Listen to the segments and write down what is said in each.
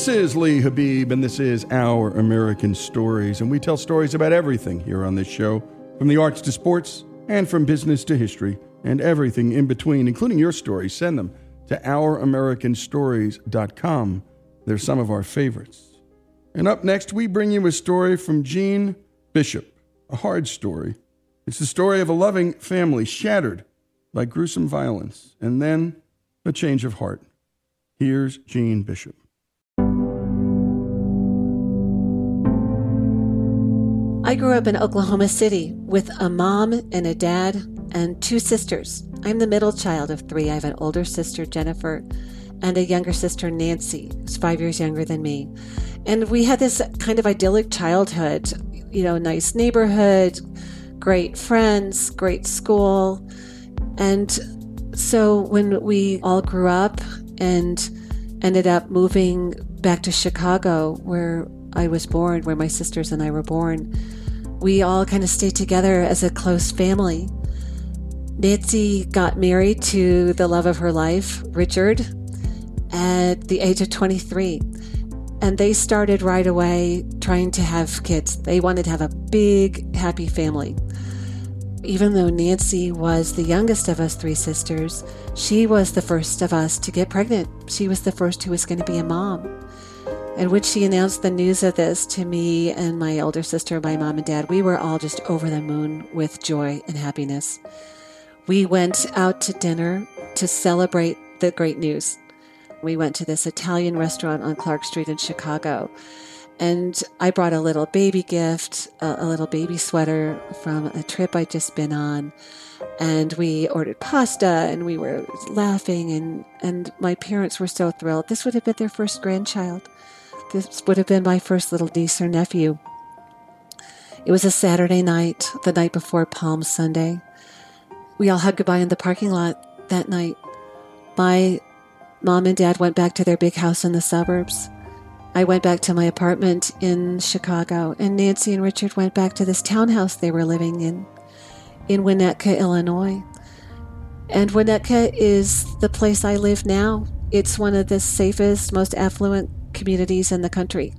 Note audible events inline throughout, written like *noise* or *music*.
This is Lee Habeeb, and this is Our American Stories. And we tell stories about everything here on this show from the arts to sports, and from business to history, and everything in between, including your stories. Send them to OurAmericanStories.com. They're some of our favorites. And up next, we bring you a story from Jeanne Bishop, a hard story. It's the story of a loving family shattered by gruesome violence and then a change of heart. Here's Jeanne Bishop. I grew up in Oklahoma City with a mom and a dad and two sisters. I'm the middle child of three. I have an older sister, Jennifer, and a younger sister, Nancy, who's five years younger than me. And we had this kind of idyllic childhood, you know, nice neighborhood, great friends, great school. And so when we all grew up and ended up moving back to Chicago, where I was born, where my sisters and I were born, we all kind of stayed together as a close family. Nancy got married to the love of her life, Richard, at the age of 23. And they started right away trying to have kids. They wanted to have a big, happy family. Even though Nancy was the youngest of us three sisters, she was the first of us to get pregnant. She was the first who was going to be a mom. And when she announced the news of this to me and my elder sister, my mom and dad, we were all just over the moon with joy and happiness. We went out to dinner to celebrate the great news. We went to this Italian restaurant on Clark Street in Chicago. And I brought a little baby gift, a, a little baby sweater from a trip I'd just been on. And we ordered pasta and we were laughing and, and my parents were so thrilled. This would have been their first grandchild. This would have been my first little niece or nephew. It was a Saturday night, the night before Palm Sunday. We all hugged goodbye in the parking lot that night. My mom and dad went back to their big house in the suburbs. I went back to my apartment in Chicago, and Nancy and Richard went back to this townhouse they were living in, in Winnetka, Illinois. And Winnetka is the place I live now. It's one of the safest, most affluent communities in the country.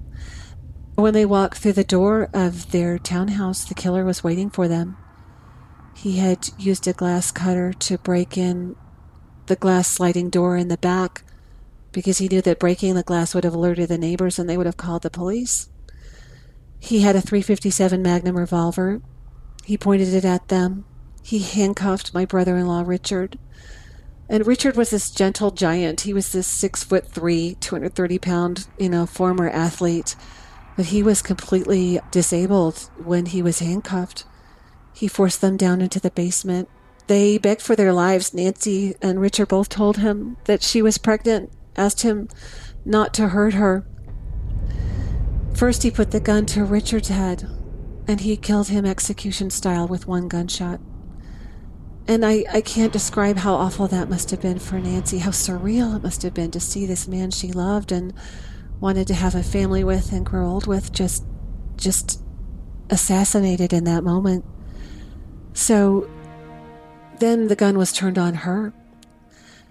When they walked through the door of their townhouse, the killer was waiting for them. He had used a glass cutter to break in the glass sliding door in the back because he knew that breaking the glass would have alerted the neighbors and they would have called the police. He had a 357 Magnum revolver. He pointed it at them. He handcuffed my brother in law, Richard. And Richard was this gentle giant. He was this six foot three, 230 pound, you know, former athlete. But he was completely disabled when he was handcuffed. He forced them down into the basement. They begged for their lives. Nancy and Richard both told him that she was pregnant, asked him not to hurt her. First, he put the gun to Richard's head, and he killed him execution style with one gunshot. And I, I can't describe how awful that must have been for Nancy, how surreal it must have been to see this man she loved and wanted to have a family with and grow old with just just assassinated in that moment. So then the gun was turned on her.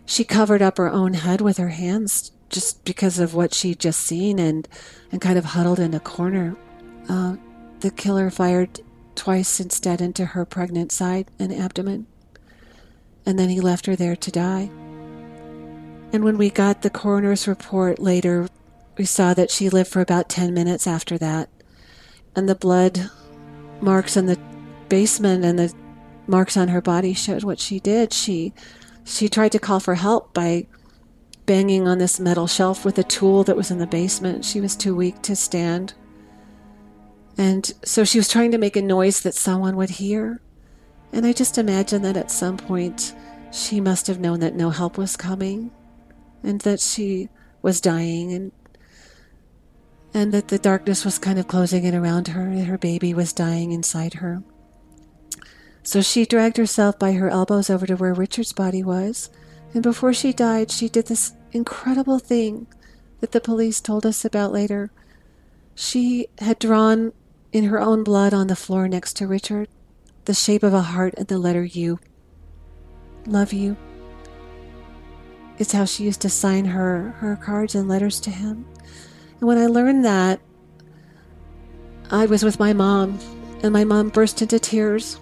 She covered up her own head with her hands just because of what she'd just seen and, and kind of huddled in a corner. Uh, the killer fired twice instead into her pregnant side and abdomen and then he left her there to die. And when we got the coroner's report later, we saw that she lived for about 10 minutes after that. And the blood marks in the basement and the marks on her body showed what she did. She she tried to call for help by banging on this metal shelf with a tool that was in the basement. She was too weak to stand. And so she was trying to make a noise that someone would hear. And I just imagine that at some point she must have known that no help was coming and that she was dying and and that the darkness was kind of closing in around her and her baby was dying inside her. So she dragged herself by her elbows over to where Richard's body was, and before she died, she did this incredible thing that the police told us about later. She had drawn in her own blood on the floor next to Richard the shape of a heart and the letter U. Love you. It's how she used to sign her, her cards and letters to him. And when I learned that, I was with my mom, and my mom burst into tears.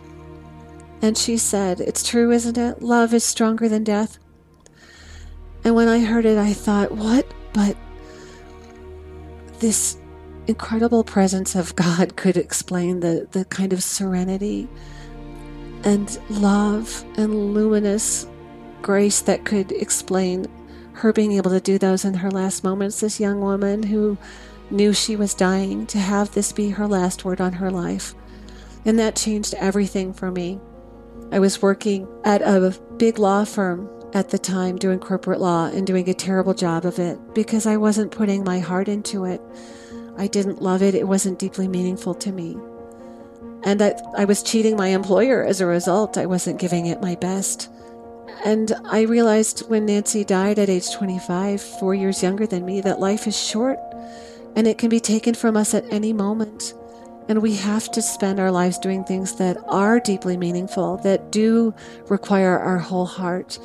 And she said, It's true, isn't it? Love is stronger than death. And when I heard it, I thought, What? But this incredible presence of God could explain the, the kind of serenity and love and luminous grace that could explain her being able to do those in her last moments. This young woman who knew she was dying, to have this be her last word on her life. And that changed everything for me. I was working at a big law firm at the time doing corporate law and doing a terrible job of it because I wasn't putting my heart into it. I didn't love it, it wasn't deeply meaningful to me. And I, I was cheating my employer as a result. I wasn't giving it my best. And I realized when Nancy died at age 25, four years younger than me, that life is short and it can be taken from us at any moment. And we have to spend our lives doing things that are deeply meaningful, that do require our whole heart,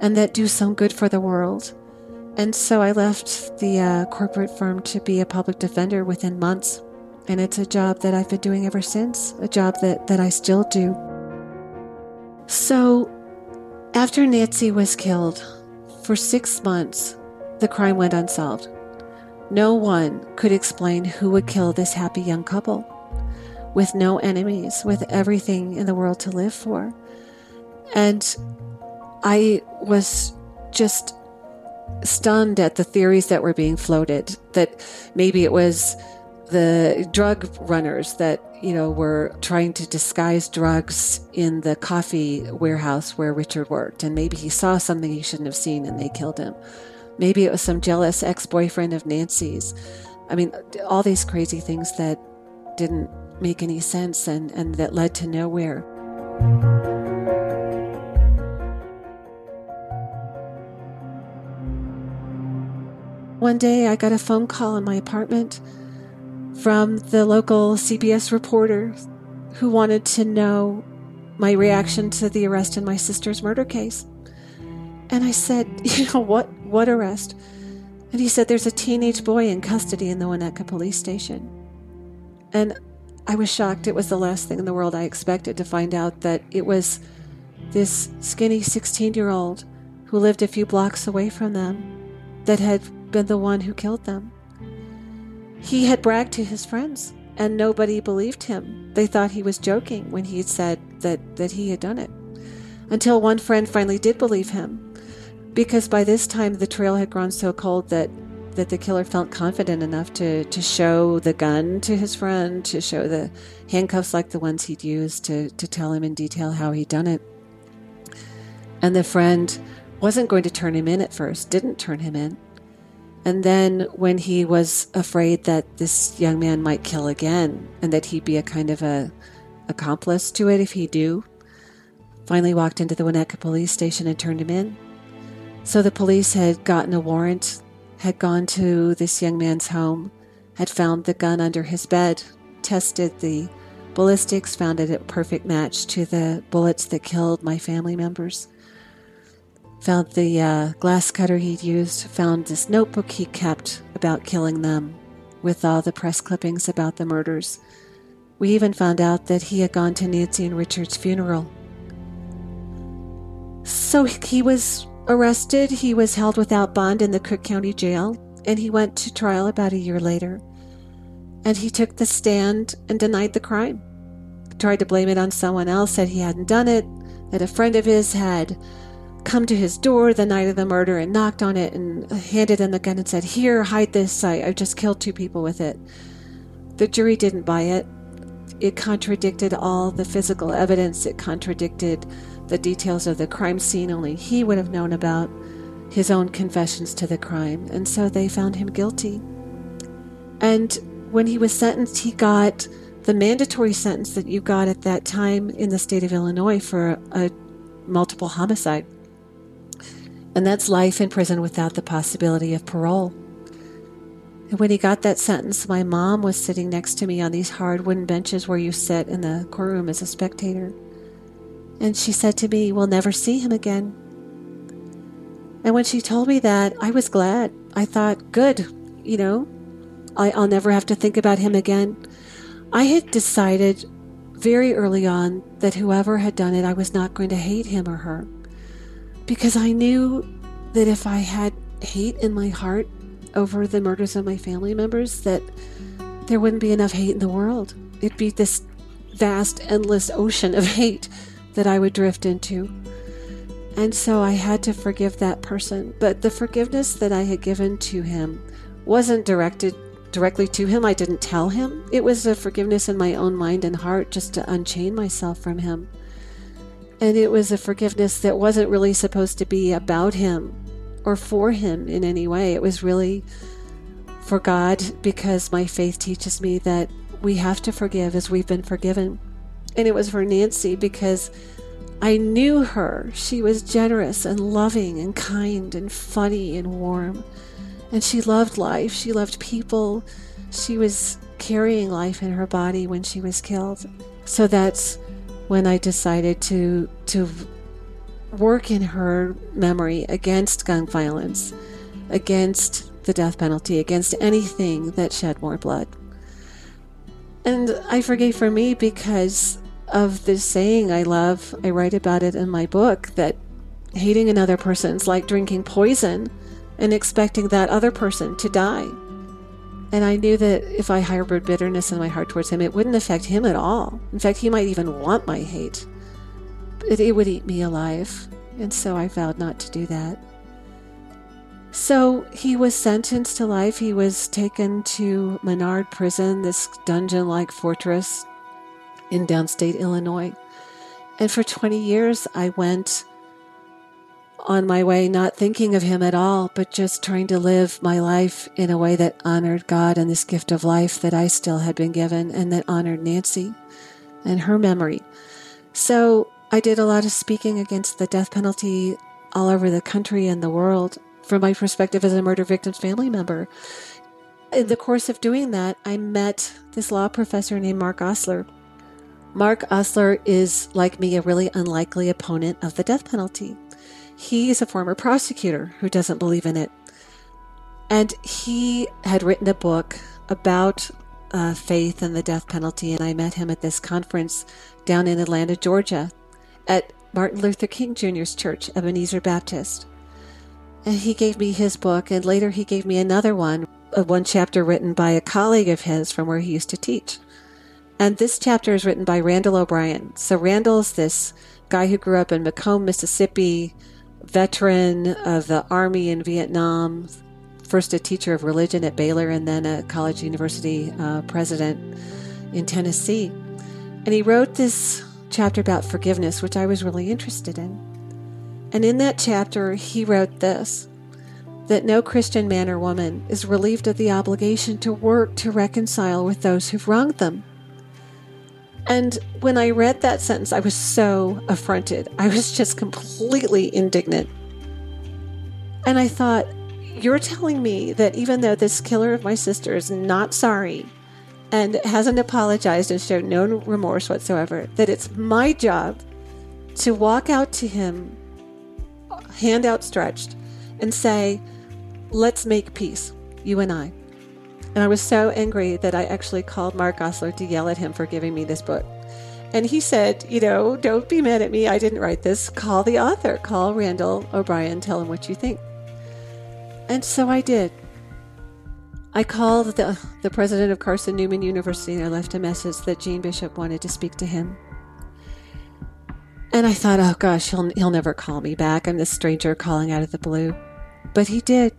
and that do some good for the world. And so I left the uh, corporate firm to be a public defender within months. And it's a job that I've been doing ever since, a job that, that I still do. So after Nancy was killed, for six months, the crime went unsolved. No one could explain who would kill this happy young couple with no enemies, with everything in the world to live for. And I was just stunned at the theories that were being floated that maybe it was the drug runners that you know were trying to disguise drugs in the coffee warehouse where Richard worked and maybe he saw something he shouldn't have seen and they killed him. Maybe it was some jealous ex-boyfriend of Nancy's. I mean all these crazy things that didn't make any sense and and that led to nowhere One day I got a phone call in my apartment from the local CBS reporter who wanted to know my reaction to the arrest in my sister's murder case. And I said, *laughs* You know, what, what arrest? And he said, There's a teenage boy in custody in the Winnetka police station. And I was shocked. It was the last thing in the world I expected to find out that it was this skinny 16 year old who lived a few blocks away from them that had been the one who killed them. He had bragged to his friends, and nobody believed him. They thought he was joking when he said that, that he had done it. Until one friend finally did believe him, because by this time the trail had grown so cold that, that the killer felt confident enough to, to show the gun to his friend, to show the handcuffs like the ones he'd used, to, to tell him in detail how he'd done it. And the friend wasn't going to turn him in at first, didn't turn him in. And then, when he was afraid that this young man might kill again and that he'd be a kind of a accomplice to it if he do, finally walked into the Winnetka police station and turned him in. So the police had gotten a warrant, had gone to this young man's home, had found the gun under his bed, tested the ballistics, found it a perfect match to the bullets that killed my family members found the uh, glass cutter he'd used, found this notebook he kept about killing them with all the press clippings about the murders. We even found out that he had gone to Nancy and Richard's funeral. So he was arrested, he was held without bond in the Cook County Jail, and he went to trial about a year later. And he took the stand and denied the crime. Tried to blame it on someone else, said he hadn't done it, that a friend of his had come to his door the night of the murder and knocked on it and handed him the gun and said, Here, hide this. I, I just killed two people with it. The jury didn't buy it. It contradicted all the physical evidence, it contradicted the details of the crime scene only he would have known about, his own confessions to the crime, and so they found him guilty. And when he was sentenced, he got the mandatory sentence that you got at that time in the state of Illinois for a multiple homicide and that's life in prison without the possibility of parole. And when he got that sentence, my mom was sitting next to me on these hard wooden benches where you sit in the courtroom as a spectator. And she said to me, We'll never see him again. And when she told me that, I was glad. I thought, good, you know, I, I'll never have to think about him again. I had decided very early on that whoever had done it, I was not going to hate him or her. Because I knew that if I had hate in my heart over the murders of my family members, that there wouldn't be enough hate in the world. It'd be this vast, endless ocean of hate that I would drift into. And so I had to forgive that person. But the forgiveness that I had given to him wasn't directed directly to him. I didn't tell him. It was a forgiveness in my own mind and heart just to unchain myself from him. And it was a forgiveness that wasn't really supposed to be about him or for him in any way. It was really for God because my faith teaches me that we have to forgive as we've been forgiven. And it was for Nancy because I knew her. She was generous and loving and kind and funny and warm. And she loved life. She loved people. She was carrying life in her body when she was killed. So that's when I decided to to work in her memory against gun violence, against the death penalty, against anything that shed more blood. And I forgave for me because of this saying I love. I write about it in my book that hating another person is like drinking poison and expecting that other person to die. And I knew that if I harbored bitterness in my heart towards him, it wouldn't affect him at all. In fact, he might even want my hate. It, it would eat me alive. And so I vowed not to do that. So he was sentenced to life. He was taken to Menard Prison, this dungeon like fortress in downstate Illinois. And for 20 years, I went on my way, not thinking of him at all, but just trying to live my life in a way that honored God and this gift of life that I still had been given and that honored Nancy and her memory. So I did a lot of speaking against the death penalty all over the country and the world from my perspective as a murder victim's family member. In the course of doing that, I met this law professor named Mark Osler. Mark Osler is, like me, a really unlikely opponent of the death penalty. He's a former prosecutor who doesn't believe in it. And he had written a book about uh, faith and the death penalty. And I met him at this conference down in Atlanta, Georgia, at Martin Luther King Jr.'s church, Ebenezer Baptist. And he gave me his book, and later he gave me another one, a one chapter written by a colleague of his from where he used to teach. And this chapter is written by Randall O'Brien. So Randall's this guy who grew up in McComb, Mississippi, veteran of the Army in Vietnam, first a teacher of religion at Baylor and then a college university uh, president in Tennessee. And he wrote this chapter about forgiveness, which I was really interested in. And in that chapter, he wrote this that no Christian man or woman is relieved of the obligation to work to reconcile with those who've wronged them. And when I read that sentence, I was so affronted. I was just completely indignant. And I thought, you're telling me that even though this killer of my sister is not sorry and hasn't apologized and showed no remorse whatsoever, that it's my job to walk out to him, hand outstretched, and say, let's make peace, you and I. And I was so angry that I actually called Mark Osler to yell at him for giving me this book. And he said, You know, don't be mad at me. I didn't write this. Call the author. Call Randall O'Brien. Tell him what you think. And so I did. I called the, the president of Carson Newman University and I left a message that Jeanne Bishop wanted to speak to him. And I thought, oh gosh, he'll, he'll never call me back. I'm this stranger calling out of the blue. But he did.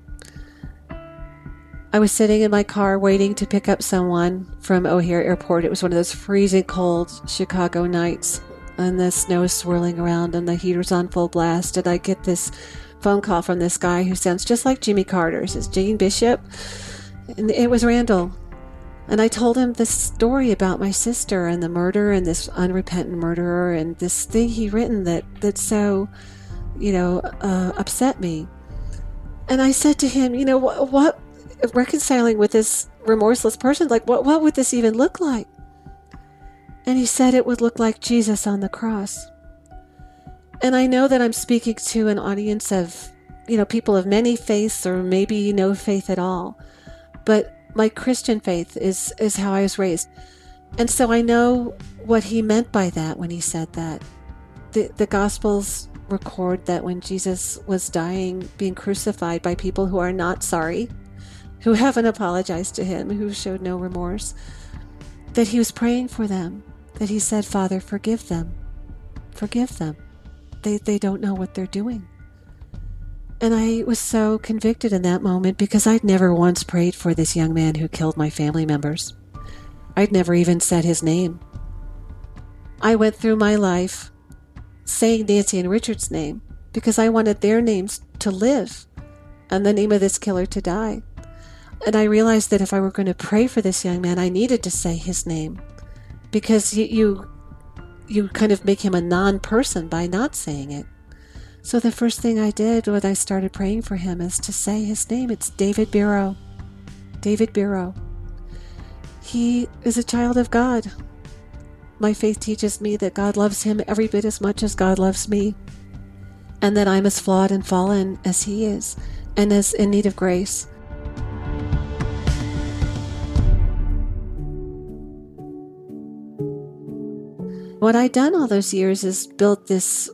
I was sitting in my car waiting to pick up someone from O'Hare Airport. It was one of those freezing cold Chicago nights, and the snow is swirling around, and the heater's on full blast. And I get this phone call from this guy who sounds just like Jimmy Carter. It says Jeanne Bishop, and it was Randall. And I told him this story about my sister and the murder and this unrepentant murderer and this thing he'd written that that so, you know, uh, upset me. And I said to him, you know, what, what reconciling with this remorseless person. Like, what, what would this even look like? And he said it would look like Jesus on the cross. And I know that I'm speaking to an audience of, you know, people of many faiths or maybe no faith at all. But my Christian faith is, is how I was raised. And so I know what he meant by that when he said that. The, the Gospels record that when Jesus was dying, being crucified by people who are not sorry, who haven't apologized to him, who showed no remorse, that he was praying for them, that he said, Father, forgive them. Forgive them. They, they don't know what they're doing. And I was so convicted in that moment because I'd never once prayed for this young man who killed my family members. I'd never even said his name. I went through my life saying Nancy and Richard's name because I wanted their names to live and the name of this killer to die. And I realized that if I were going to pray for this young man, I needed to say his name because you, you, you kind of make him a non person by not saying it. So the first thing I did when I started praying for him is to say his name. It's David Biro. David Biro. He is a child of God. My faith teaches me that God loves him every bit as much as God loves me, and that I'm as flawed and fallen as he is, and as in need of grace. What I'd done all those years is built this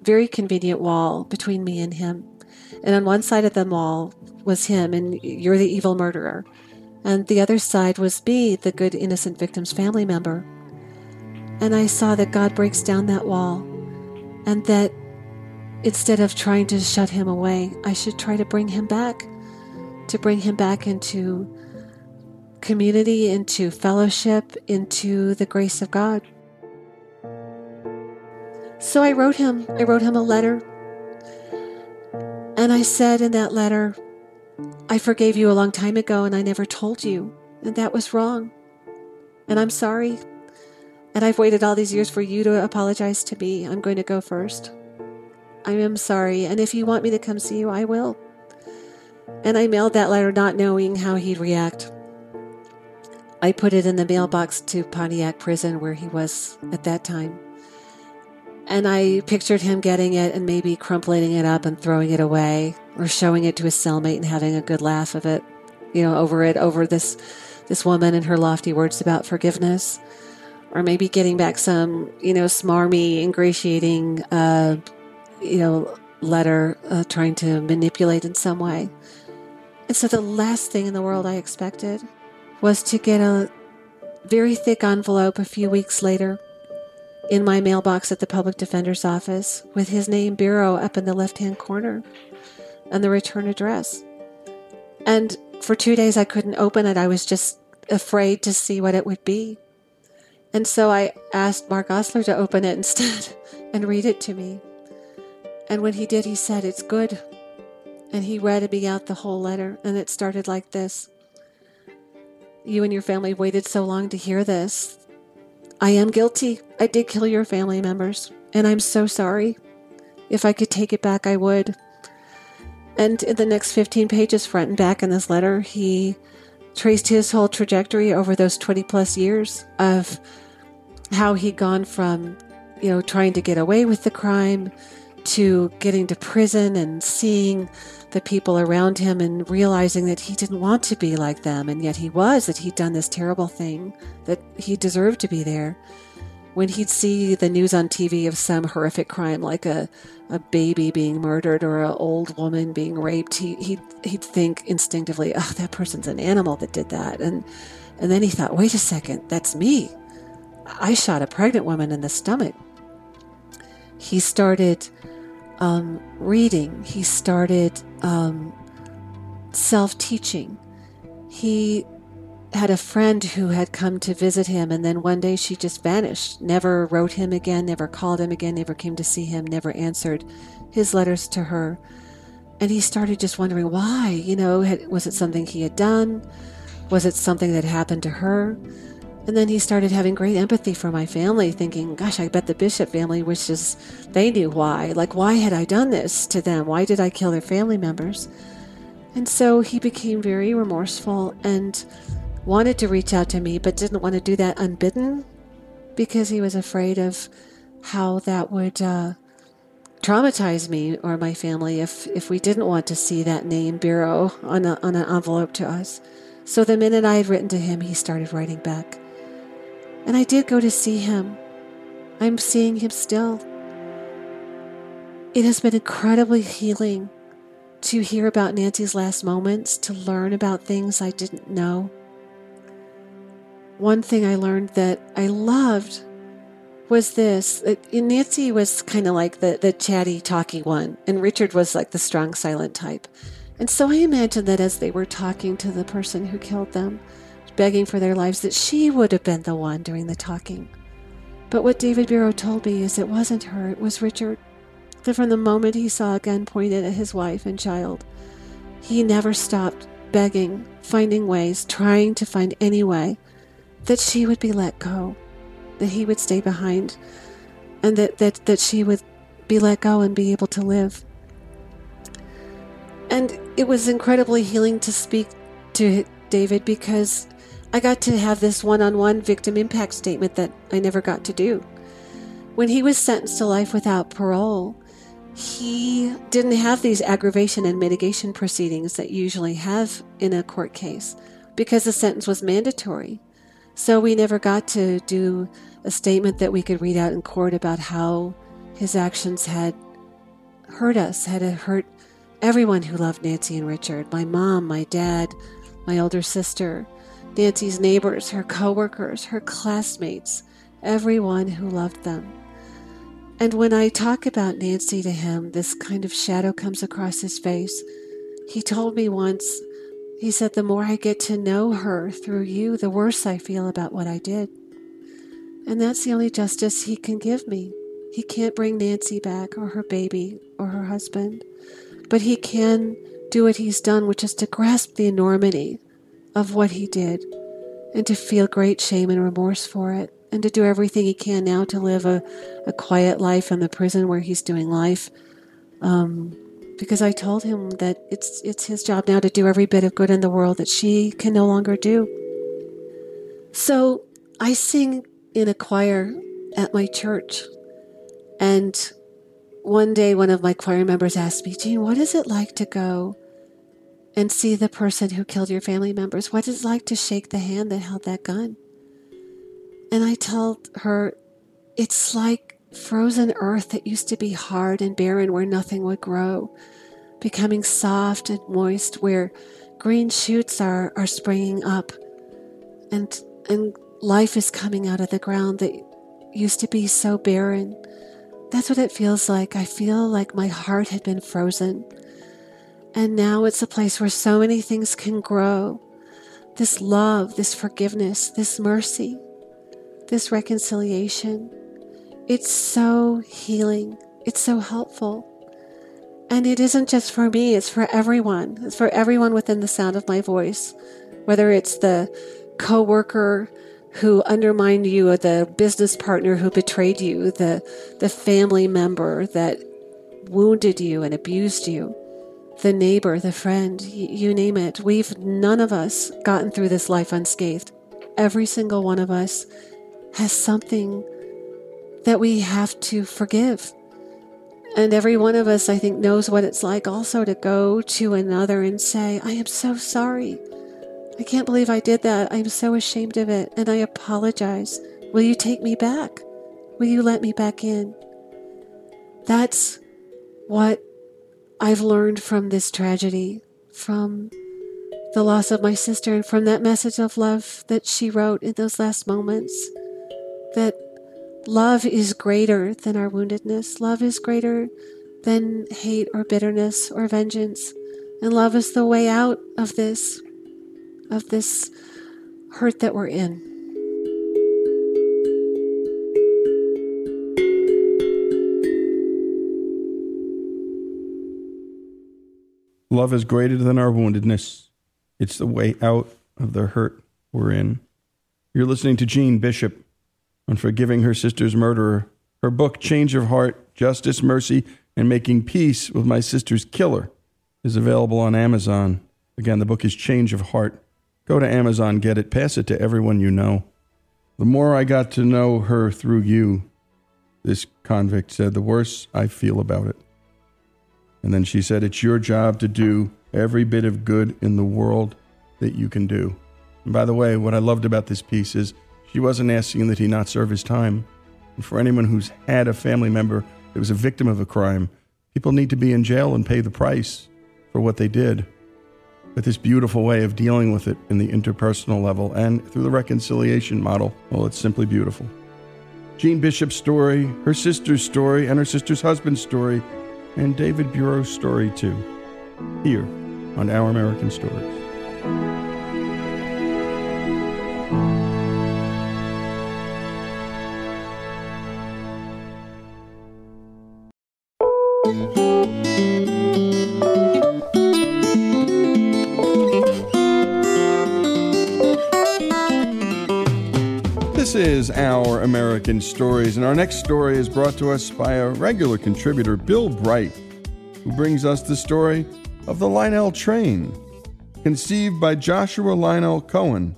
very convenient wall between me and him. And on one side of the wall was him, and you're the evil murderer. And the other side was me, the good innocent victim's family member. And I saw that God breaks down that wall, and that instead of trying to shut him away, I should try to bring him back, to bring him back into community, into fellowship, into the grace of God. So I wrote him, I wrote him a letter. And I said in that letter, I forgave you a long time ago and I never told you. And that was wrong. And I'm sorry. And I've waited all these years for you to apologize to me. I'm going to go first. I am sorry. And if you want me to come see you, I will. And I mailed that letter not knowing how he'd react. I put it in the mailbox to Pontiac prison where he was at that time. And I pictured him getting it and maybe crumpling it up and throwing it away or showing it to his cellmate and having a good laugh of it, you know, over it, over this, this woman and her lofty words about forgiveness. Or maybe getting back some, you know, smarmy, ingratiating, uh, you know, letter uh, trying to manipulate in some way. And so the last thing in the world I expected was to get a very thick envelope a few weeks later in my mailbox at the public defender's office with his name Biro up in the left hand corner and the return address. And for two days I couldn't open it. I was just afraid to see what it would be. And so I asked Mark Osler to open it *laughs* instead and read it to me. And when he did, he said, It's good. And he read me out the whole letter, and it started like this You and your family waited so long to hear this. I am guilty. I did kill your family members, and I'm so sorry. If I could take it back, I would. And in the next 15 pages, front and back in this letter, he traced his whole trajectory over those 20 plus years of how he'd gone from, you know, trying to get away with the crime to getting to prison and seeing the people around him and realizing that he didn't want to be like them, and yet he was, that he'd done this terrible thing, that he deserved to be there. When he'd see the news on TV of some horrific crime, like a, a baby being murdered or an old woman being raped, he, he'd, he'd think instinctively, oh, that person's an animal that did that. And, and then he thought, wait a second, that's me. I shot a pregnant woman in the stomach. He started um, reading, he started um, self teaching. He had a friend who had come to visit him, and then one day she just vanished, never wrote him again, never called him again, never came to see him, never answered his letters to her. And he started just wondering why. You know, had, was it something he had done? Was it something that happened to her? And then he started having great empathy for my family, thinking, gosh, I bet the Bishop family wishes they knew why. Like, why had I done this to them? Why did I kill their family members? And so he became very remorseful and wanted to reach out to me, but didn't want to do that unbidden because he was afraid of how that would uh, traumatize me or my family if, if we didn't want to see that name Biro, on, a, on an envelope to us. So the minute I had written to him, he started writing back. And I did go to see him. I'm seeing him still. It has been incredibly healing to hear about Nancy's last moments, to learn about things I didn't know. One thing I learned that I loved was this that Nancy was kind of like the, the chatty, talky one, and Richard was like the strong, silent type. And so I imagined that as they were talking to the person who killed them, begging for their lives, that she would have been the one doing the talking. But what David Biro told me is it wasn't her, it was Richard. That from the moment he saw a gun pointed at his wife and child, he never stopped begging, finding ways, trying to find any way that she would be let go, that he would stay behind, and that, that, that she would be let go and be able to live. And it was incredibly healing to speak to David because I got to have this one on one victim impact statement that I never got to do. When he was sentenced to life without parole, he didn't have these aggravation and mitigation proceedings that usually have in a court case because the sentence was mandatory. So we never got to do a statement that we could read out in court about how his actions had hurt us, had hurt everyone who loved Nancy and Richard my mom, my dad, my older sister, Nancy's neighbors, her coworkers, her classmates, everyone who loved them. And when I talk about Nancy to him, this kind of shadow comes across his face. He told me once, he said, The more I get to know her through you, the worse I feel about what I did. And that's the only justice he can give me. He can't bring Nancy back, or her baby, or her husband, but he can do what he's done, which is to grasp the enormity of what he did and to feel great shame and remorse for it and to do everything he can now to live a, a quiet life in the prison where he's doing life. Um, because I told him that it's it's his job now to do every bit of good in the world that she can no longer do. So I sing in a choir at my church, and one day one of my choir members asked me, "Jeanne, what is it like to go and see the person who killed your family members. What is it like to shake the hand that held that gun? And I told her, it's like frozen earth that used to be hard and barren where nothing would grow, becoming soft and moist where green shoots are, are springing up and, and life is coming out of the ground that used to be so barren. That's what it feels like. I feel like my heart had been frozen and now it's a place where so many things can grow this love, this forgiveness, this mercy, this reconciliation. It's so healing, it's so helpful. And it isn't just for me, it's for everyone. It's for everyone within the sound of my voice, whether it's the coworker who undermined you or the business partner who betrayed you, the, the family member that wounded you and abused you the neighbor, the friend, you name it. We've none of us gotten through this life unscathed. Every single one of us has something that we have to forgive. And every one of us, I think, knows what it's like also to go to another and say, I am so sorry. I can't believe I did that. I'm so ashamed of it. And I apologize. Will you take me back? Will you let me back in? That's what I've learned from this tragedy, from the loss of my sister, and from that message of love that she wrote in those last moments that love is greater than our woundedness. Love is greater than hate or bitterness or vengeance. And love is the way out of this, of this hurt that we're in. Love is greater than our woundedness. It's the way out of the hurt we're in. You're listening to Jeanne Bishop on forgiving her sister's murderer. Her book, Change of Heart Justice, Mercy, and Making Peace with My Sister's Killer, is available on Amazon. Again, the book is Change of Heart. Go to Amazon, get it, pass it to everyone you know. The more I got to know her through you, this convict said, the worse I feel about it. And then she said, It's your job to do every bit of good in the world that you can do. And by the way, what I loved about this piece is she wasn't asking that he not serve his time. And for anyone who's had a family member that was a victim of a crime, people need to be in jail and pay the price for what they did. But this beautiful way of dealing with it in the interpersonal level and through the reconciliation model, well, it's simply beautiful. Jeanne Bishop's story, her sister's story, and her sister's husband's story, and David Biro's story, too, here on Our American Stories. Is Our American Stories, and our next story is brought to us by a regular contributor, Bill Bright, who brings us the story of the Lionel train, conceived by Joshua Lionel Cowen.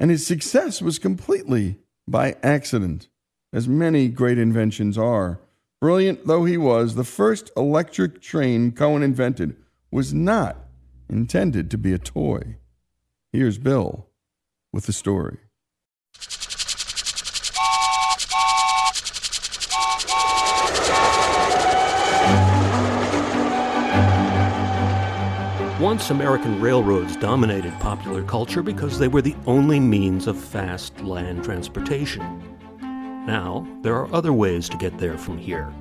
And his success was completely by accident, as many great inventions are. Brilliant though he was, the first electric train Cowen invented was not intended to be a toy. Here's Bill with the story. Once American railroads dominated popular culture because they were the only means of fast land transportation. Now, there are other ways to get there from here.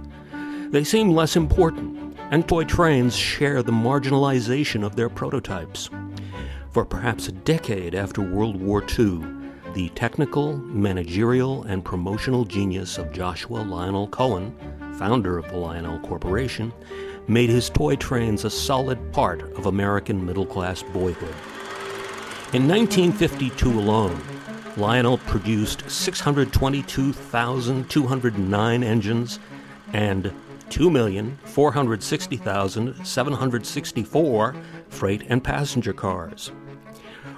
They seem less important, and toy trains share the marginalization of their prototypes. For perhaps a decade after World War II, the technical, managerial, and promotional genius of Joshua Lionel Cowen, founder of the Lionel Corporation, made his toy trains a solid part of American middle class boyhood. In 1952 alone, Lionel produced 622,209 engines and 2,460,764 freight and passenger cars.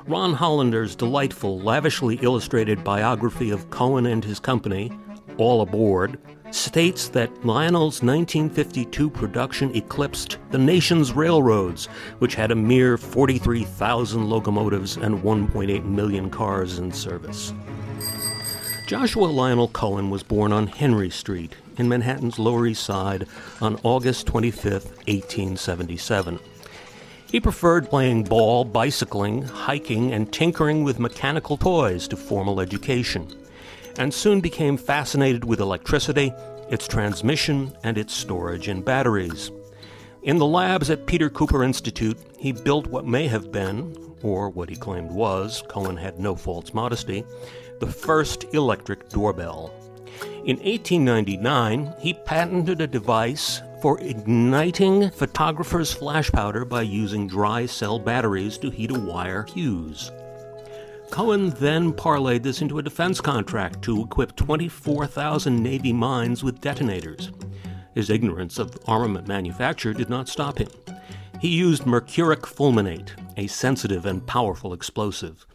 Ron Hollander's delightful, lavishly illustrated biography of Cowen and his company, All Aboard, states that Lionel's 1952 production eclipsed the nation's railroads, which had a mere 43,000 locomotives and 1.8 million cars in service. Joshua Lionel Cowen was born on Henry Street in Manhattan's Lower East Side on August 25, 1877. He preferred playing ball, bicycling, hiking, and tinkering with mechanical toys to formal education and soon became fascinated with electricity, its transmission, and its storage in batteries. In the labs at Peter Cooper Institute, he built what may have been, or what he claimed was, Cowen had no false modesty, the first electric doorbell. In 1899, he patented a device for igniting photographer's flash powder by using dry cell batteries to heat a wire fuse. Cowen then parlayed this into a defense contract to equip 24,000 Navy mines with detonators. His ignorance of armament manufacture did not stop him. He used mercuric fulminate, a sensitive and powerful explosive.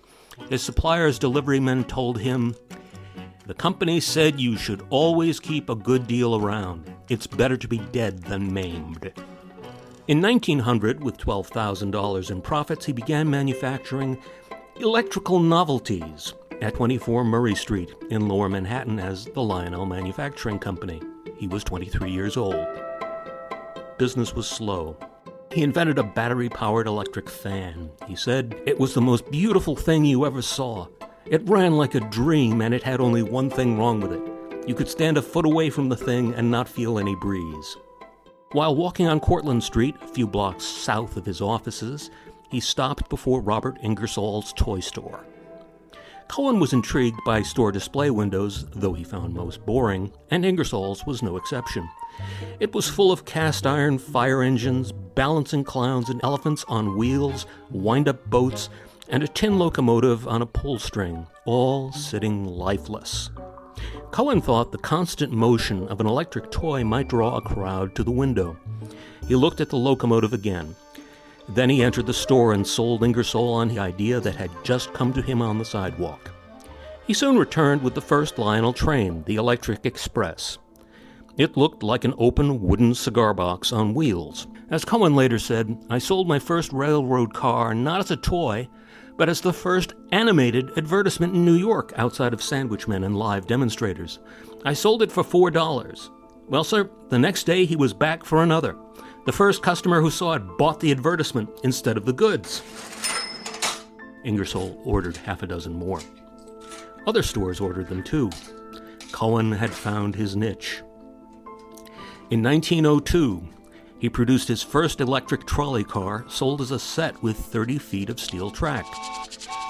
His supplier's deliverymen told him, The company said you should always keep a good deal around. It's better to be dead than maimed. In 1900, with $12,000 in profits, he began manufacturing electrical novelties at 24 Murray Street in Lower Manhattan as the Lionel Manufacturing Company. He was 23 years old. Business was slow. He invented a battery powered electric fan. He said, It was the most beautiful thing you ever saw. It ran like a dream, and it had only one thing wrong with it. You could stand a foot away from the thing and not feel any breeze. While walking on Cortlandt Street, a few blocks south of his offices, he stopped before Robert Ingersoll's toy store. Cowen was intrigued by store display windows, though he found most boring, and Ingersoll's was no exception. It was full of cast iron fire engines, balancing clowns and elephants on wheels, wind up boats, and a tin locomotive on a pull string, all sitting lifeless. Cowen thought the constant motion of an electric toy might draw a crowd to the window. He looked at the locomotive again. Then he entered the store and sold Ingersoll on the idea that had just come to him on the sidewalk. He soon returned with the first Lionel train, the Electric Express. It looked like an open wooden cigar box on wheels. As Cowen later said, I sold my first railroad car not as a toy, but as the first animated advertisement in New York outside of sandwich men and live demonstrators. I sold it for $4. Well, sir, the next day he was back for another. The first customer who saw it bought the advertisement instead of the goods. Ingersoll ordered half a dozen more. Other stores ordered them too. Cowen had found his niche. In 1902, he produced his first electric trolley car, sold as a set with 30 feet of steel track.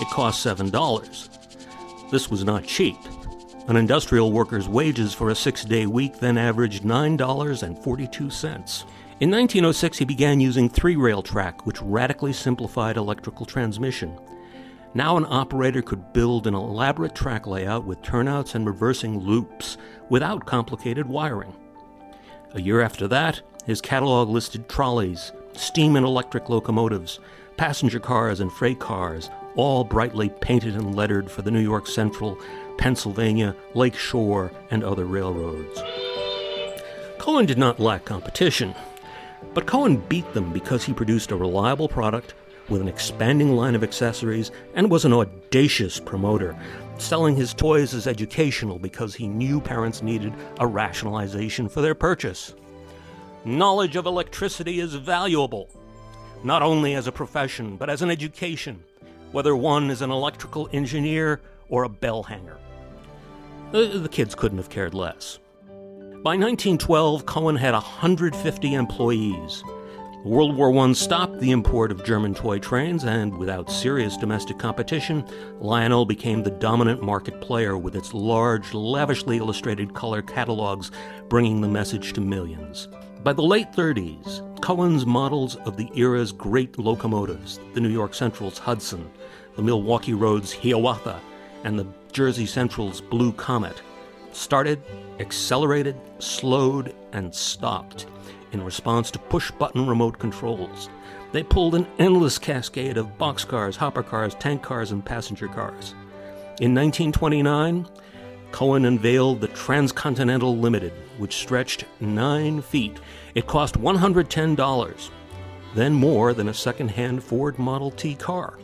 It cost $7. This was not cheap. An industrial worker's wages for a six day week then averaged $9.42. In 1906, he began using three rail track, which radically simplified electrical transmission. Now, an operator could build an elaborate track layout with turnouts and reversing loops without complicated wiring. A year after that, his catalog listed trolleys, steam and electric locomotives, passenger cars, and freight cars, all brightly painted and lettered for the New York Central, Pennsylvania, Lake Shore, and other railroads. Cowen did not lack competition. But Cowen beat them because he produced a reliable product with an expanding line of accessories and was an audacious promoter, selling his toys as educational because he knew parents needed a rationalization for their purchase. Knowledge of electricity is valuable, not only as a profession, but as an education, whether one is an electrical engineer or a bell hanger. Uh, the kids couldn't have cared less. By 1912, Cowen had 150 employees. World War I stopped the import of German toy trains, and without serious domestic competition, Lionel became the dominant market player with its large, lavishly illustrated color catalogs bringing the message to millions. By the late 30s, Cowen's models of the era's great locomotives, the New York Central's Hudson, the Milwaukee Road's Hiawatha, and the Jersey Central's Blue Comet, started, accelerated, slowed, and stopped in response to push button remote controls. They pulled an endless cascade of boxcars, hopper cars, tank cars, and passenger cars. In 1929, Cowen unveiled the Transcontinental Limited, which stretched nine feet. It cost $110, then more than a second hand Ford Model T car.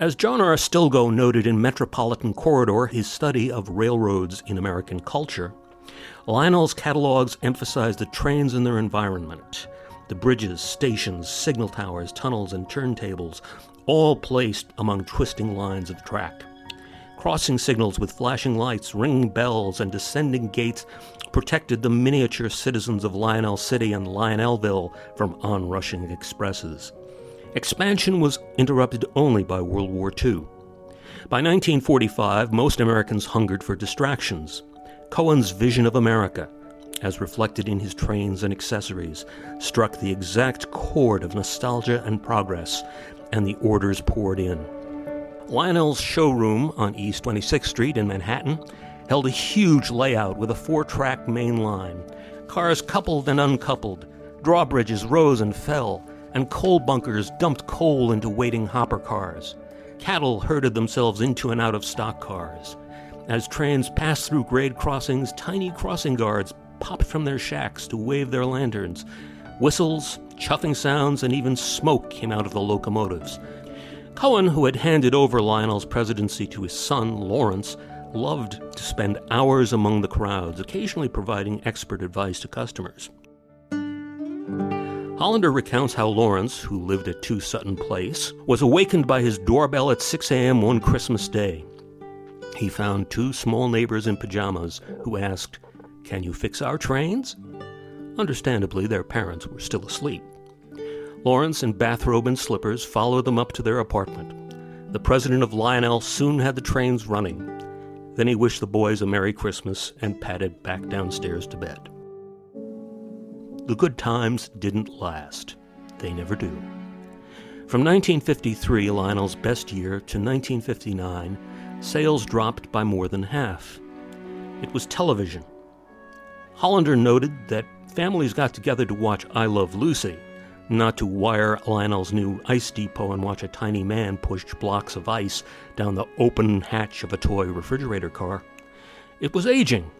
As John R. Stilgoe noted in Metropolitan Corridor, his study of railroads in American culture, Lionel's catalogs emphasize the trains and their environment. The bridges, stations, signal towers, tunnels, and turntables, all placed among twisting lines of track. Crossing signals with flashing lights, ringing bells, and descending gates protected the miniature citizens of Lionel City and Lionelville from onrushing expresses. Expansion was interrupted only by World War II. By 1945, most Americans hungered for distractions. Cowen's vision of America, as reflected in his trains and accessories, struck the exact chord of nostalgia and progress, and the orders poured in. Lionel's showroom on East 26th Street in Manhattan held a huge layout with a four track main line. Cars coupled and uncoupled, drawbridges rose and fell, and coal bunkers dumped coal into waiting hopper cars. Cattle herded themselves into and out of stock cars. As trains passed through grade crossings, tiny crossing guards popped from their shacks to wave their lanterns. Whistles, chuffing sounds, and even smoke came out of the locomotives. Cowen, who had handed over Lionel's presidency to his son, Lawrence, loved to spend hours among the crowds, occasionally providing expert advice to customers. Hollander recounts how Lawrence, who lived at 2 Sutton Place, was awakened by his doorbell at 6 a.m. one Christmas day. He found two small neighbors in pajamas who asked, Can you fix our trains? Understandably, their parents were still asleep. Lawrence, in bathrobe and slippers, followed them up to their apartment. The president of Lionel soon had the trains running. Then he wished the boys a Merry Christmas and padded back downstairs to bed. The good times didn't last. They never do. From 1953, Lionel's best year, to 1959, sales dropped by more than half. It was television. Hollander noted that families got together to watch I Love Lucy, not to wire Lionel's new ice depot and watch a tiny man push blocks of ice down the open hatch of a toy refrigerator car. It was aging,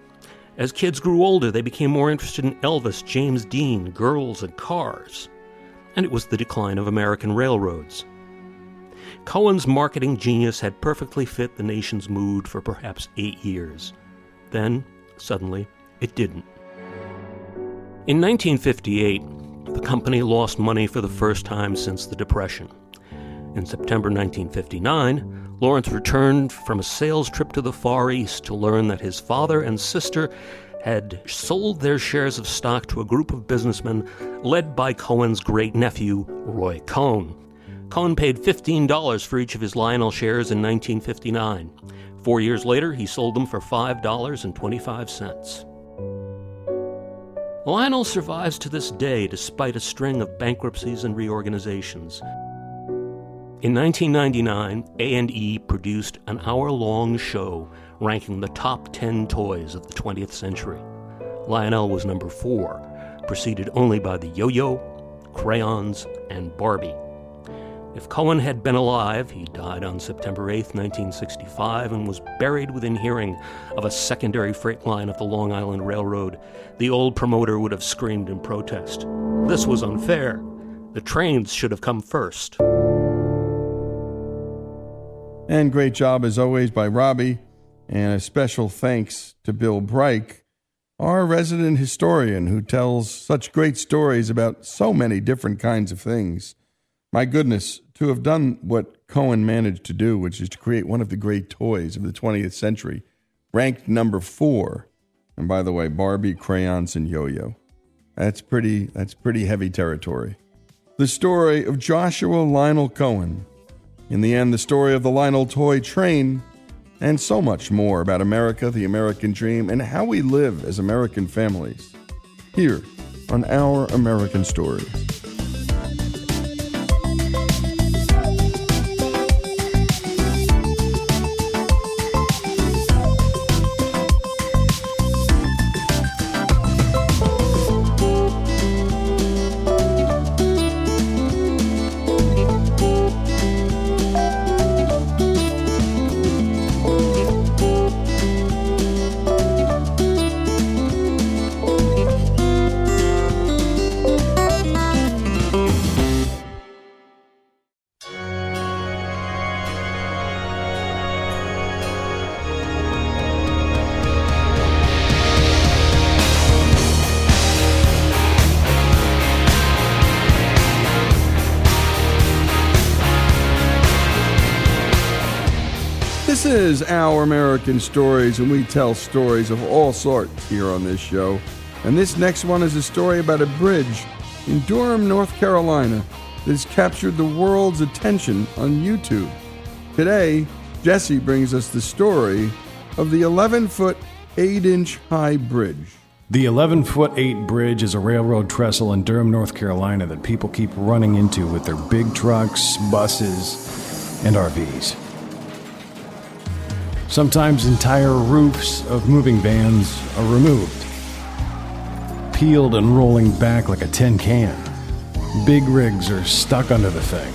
as kids grew older, they became more interested in Elvis, James Dean, girls, and cars. And it was the decline of American railroads. Cowen's marketing genius had perfectly fit the nation's mood for perhaps eight years. Then, suddenly, it didn't. In 1958, the company lost money for the first time since the Depression. In September 1959, Lawrence returned from a sales trip to the Far East to learn that his father and sister had sold their shares of stock to a group of businessmen led by Cowen's great nephew, Roy Cohn. Cowen paid $15 for each of his Lionel shares in 1959. Four years later, he sold them for $5.25. Lionel survives to this day despite a string of bankruptcies and reorganizations. In 1999, A&E produced an hour-long show ranking the top 10 toys of the 20th century. Lionel was number 4, preceded only by the yo-yo, crayons, and Barbie. If Cowen had been alive, he died on September 8, 1965, and was buried within hearing of a secondary freight line of the Long Island Railroad, the old promoter would have screamed in protest. This was unfair. The trains should have come first. And great job, as always, by Robbie. And a special thanks to Bill Breich, our resident historian who tells such great stories about so many different kinds of things. My goodness, to have done what Cowen managed to do, which is to create one of the great toys of the 20th century, ranked number four. And by the way, Barbie, crayons, and yo-yo. That's pretty. That's pretty heavy territory. The story of Joshua Lionel Cowen. In the end, the story of the Lionel toy train, and so much more about America, the American dream, and how we live as American families. Here on Our American Stories. American Stories, and we tell stories of all sorts here on this show. And this next one is a story about a bridge in Durham, North Carolina that has captured the world's attention on YouTube. Today, Jesse brings us the story of the 11 foot, 8 inch high bridge. The 11 foot 8 bridge is a railroad trestle in Durham, North Carolina that people keep running into with their big trucks, buses, and RVs. Sometimes entire roofs of moving vans are removed, peeled and rolling back like a tin can. Big rigs are stuck under the thing.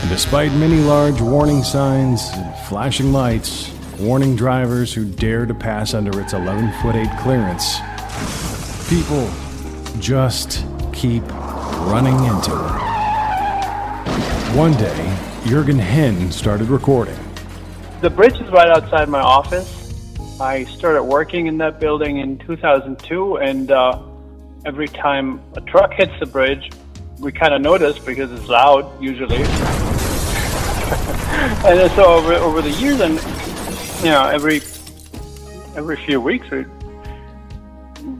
And despite many large warning signs and flashing lights, warning drivers who dare to pass under its 11 foot 8 clearance, people just keep running into it. One day, Jurgen Henn started recording. The bridge is right outside my office. I started working in that building in 2002, and uh, every time a truck hits the bridge, we kind of notice because it's loud usually. *laughs* and so over, over the years, and you know, every every few weeks, we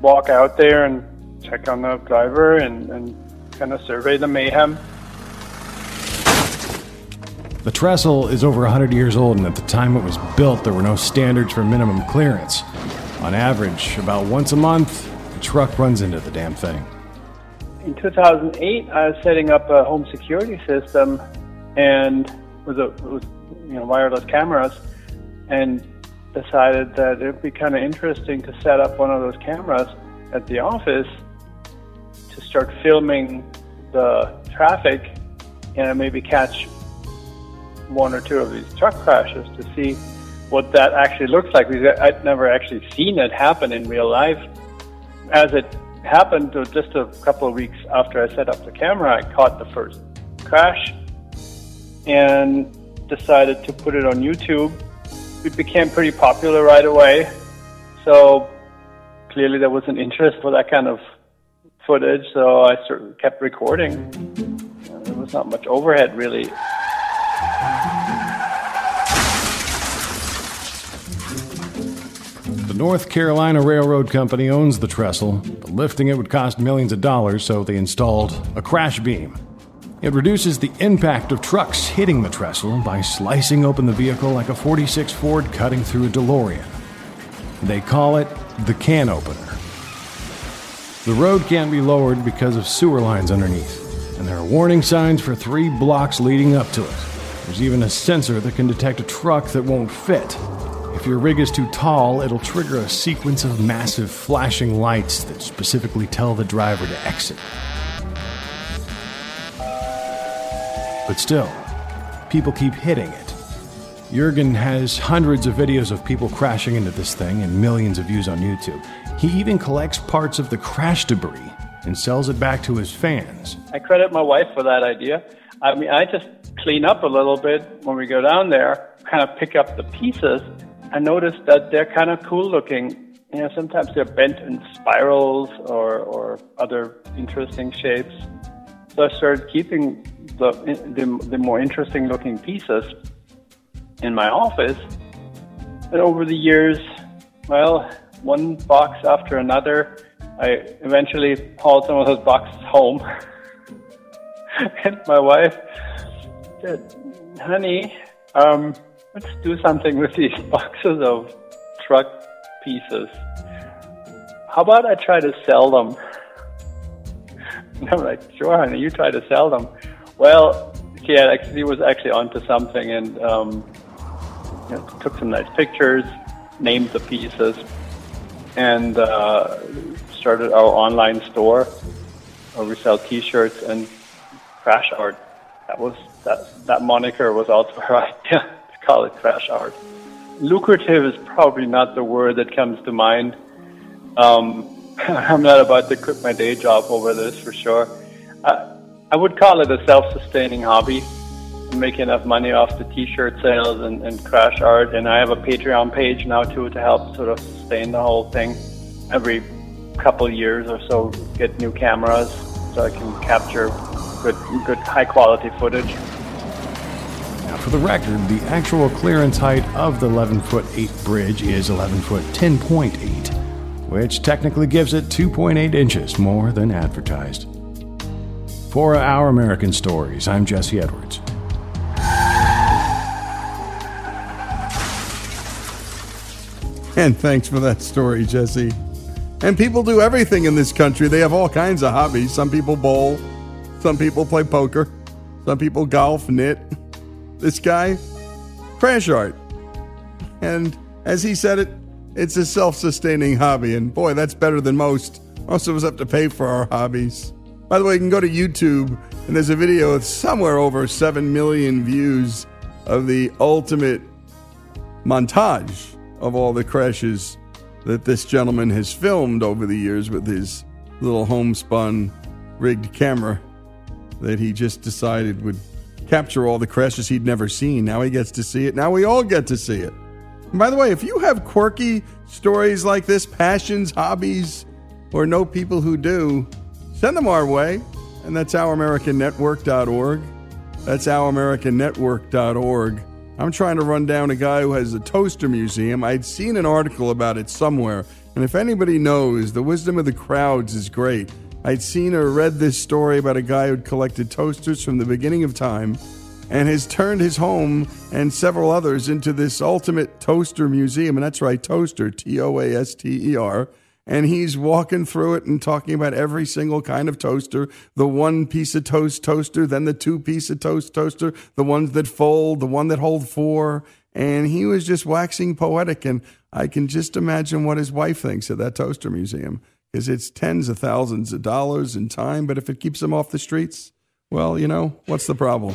walk out there and check on the driver and, and kind of survey the mayhem. The trestle is over 100 years old, and at the time it was built, there were no standards for minimum clearance. On average, about once a month, a truck runs into the damn thing. In 2008, I was setting up a home security system, and with a with, you know wireless cameras, and decided that it'd be kind of interesting to set up one of those cameras at the office to start filming the traffic and maybe catch one or two of these truck crashes to see what that actually looks like because I'd never actually seen it happen in real life. As it happened, just a couple of weeks after I set up the camera, I caught the first crash, and decided to put it on YouTube. It became pretty popular right away. So clearly there was an interest for that kind of footage, so I kept recording. There was not much overhead really. North Carolina Railroad Company owns the trestle, but lifting it would cost millions of dollars, so they installed a crash beam. It reduces the impact of trucks hitting the trestle by slicing open the vehicle like a 46 Ford cutting through a DeLorean. They call it the can opener. The road can't be lowered because of sewer lines underneath, and there are warning signs for three blocks leading up to it. There's even a sensor that can detect a truck that won't fit. If your rig is too tall, it'll trigger a sequence of massive flashing lights that specifically tell the driver to exit. But still, people keep hitting it. Jurgen has hundreds of videos of people crashing into this thing and millions of views on YouTube. He even collects parts of the crash debris and sells it back to his fans. I credit my wife for that idea. I mean, I just clean up a little bit when we go down there, kind of pick up the pieces. I noticed that they're kind of cool looking. You know, sometimes they're bent in spirals or, or other interesting shapes. So I started keeping the, the, the more interesting looking pieces in my office. And over the years, well, one box after another, I eventually hauled some of those boxes home. *laughs* and my wife said, honey, um, let's do something with these *laughs* boxes of truck pieces. How about I try to sell them? *laughs* And I'm like, sure, honey, you try to sell them. Well, yeah, actually, he was actually onto something and um, you know, took some nice pictures, named the pieces, and uh, started our online store where we sell T-shirts and crash art. That was that that moniker was also *laughs* right call it crash art. Lucrative is probably not the word that comes to mind. Um, *laughs* I'm not about to quit my day job over this for sure. I, I would call it a self-sustaining hobby. I make enough money off the T-shirt sales and, and crash art, and I have a Patreon page now too to help sort of sustain the whole thing. Every couple years or so, get new cameras so I can capture good, good high-quality footage. Now, for the record, the actual clearance height of the 11 foot 8 bridge is 11 foot 10.8, which technically gives it 2.8 inches more than advertised. For Our American Stories, I'm Jesse Edwards. And thanks for that story, Jesse. And people do everything in this country. They have all kinds of hobbies. Some people bowl, some people play poker, some people golf, knit. This guy, crash art. And as he said it, it's a self sustaining hobby. And boy, that's better than most. Most of us have to pay for our hobbies. By the way, you can go to YouTube, and there's a video with somewhere over 7 million views of the ultimate montage of all the crashes that this gentleman has filmed over the years with his little homespun rigged camera that he just decided would capture all the crashes he'd never seen. Now he gets to see it. Now we all get to see it. And by the way, if you have quirky stories like this, passions, hobbies, or know people who do, send them our way. And that's ouramericannetwork.org. That's ouramericannetwork.org. I'm trying to run down a guy who has a toaster museum. I'd seen an article about it somewhere. And if anybody knows, the wisdom of the crowds is great. I'd seen or read this story about a guy who'd collected toasters from the beginning of time and has turned his home and several others into this ultimate toaster museum. And that's right, toaster, T O A S T E R. And he's walking through it and talking about every single kind of toaster. The one piece of toast toaster then the two piece of toast toaster the ones that fold the one that hold four. And he was just waxing poetic. And i can just imagine what his wife thinks of that toaster museum because it's tens of thousands of dollars in time but if it keeps them off the streets well you know what's the problem?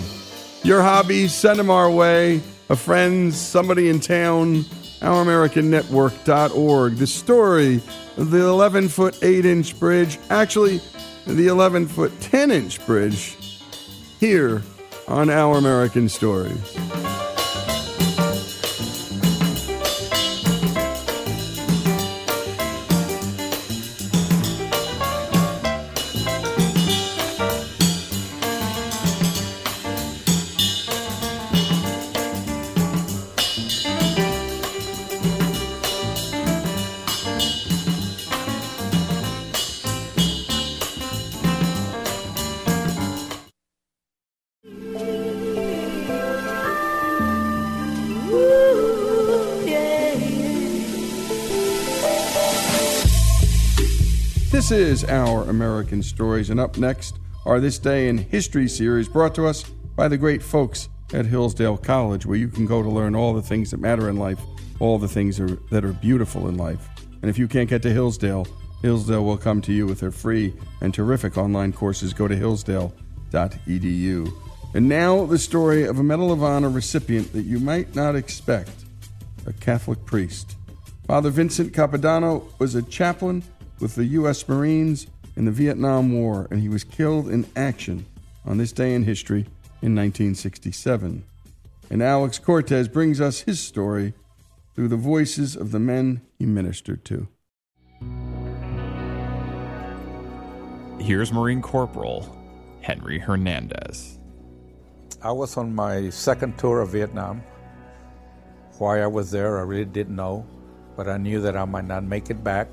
Your hobbies send them our way. A friend somebody in town ouramericannetwork.org the story of the 11 foot 8 inch bridge, actually, the 11 foot 10 inch bridge, here on Our American Stories. Is Our American Stories, and up next are This Day in History series brought to us by the great folks at Hillsdale College, where you can go to learn all the things that matter in life, all the things are, that are beautiful in life. And if you can't get to Hillsdale, Hillsdale will come to you with their free and terrific online courses. Go to hillsdale.edu. And now, the story of a Medal of Honor recipient that you might not expect a Catholic priest. Father Vincent Capodanno was a chaplain with the U.S. Marines in the Vietnam War, and he was killed in action on this day in history in 1967. And Alex Cortez brings us his story through the voices of the men he ministered to. Here's Marine Corporal Henry Hernandez. I was on my second tour of Vietnam. Why I was there, I really didn't know, but I knew that I might not make it back.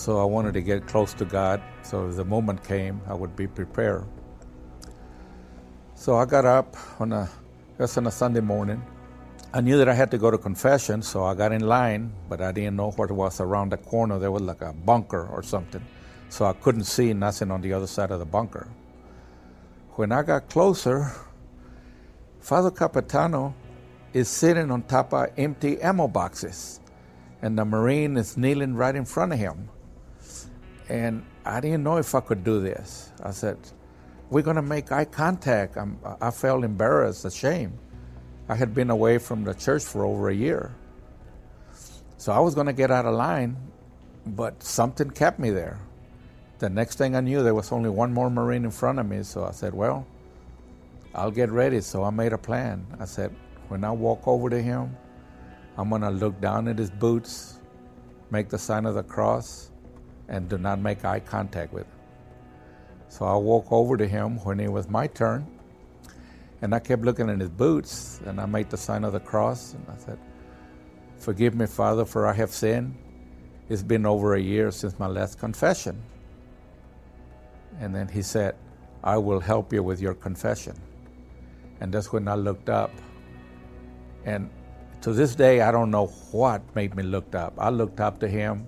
So I wanted to get close to God, so if the moment came, I would be prepared. So I got up on a just on a Sunday morning. I knew that I had to go to confession, so I got in line, but I didn't know what was around the corner. There was like a bunker or something, so I couldn't see nothing on the other side of the bunker. When I got closer, Father Capodanno is sitting on top of empty ammo boxes, and the Marine is kneeling right in front of him. And I didn't know if I could do this. I said, We're to make eye contact. I'm, I felt embarrassed, ashamed. I had been away from the church for over a year. So I was to get out of line, but something kept me there. The next thing I knew, there was only one more Marine in front of me. So I said, Well, I'll get ready. So I made a plan. I said, When I walk over to him, I'm to look down at his boots, make the sign of the cross, and do not make eye contact with him. So I walked over to him when it was my turn, and I kept looking at his boots, and I made the sign of the cross, and I said, Forgive me, Father, for I have sinned. It's been over a year since my last confession. And then he said, I will help you with your confession. And that's when I looked up. And to this day, I don't know what made me look up. I looked up to him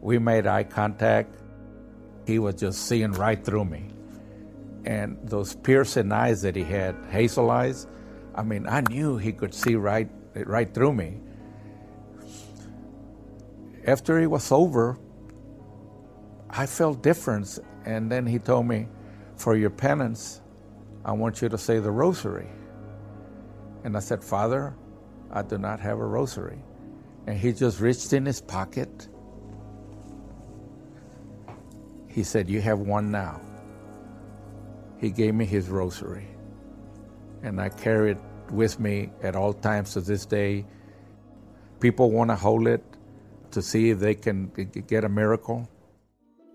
we made eye contact. He was just seeing right through me. And those piercing eyes that he had, hazel eyes, I mean, I knew he could see right, right through me. After it was over, I felt different. And then he told me, For your penance, I want you to say the rosary. And I said, Father, I do not have a rosary. And he just reached in his pocket he said, You have one now. He gave me his rosary. And I carry it with me at all times to this day. People want to hold it to see if they can get a miracle.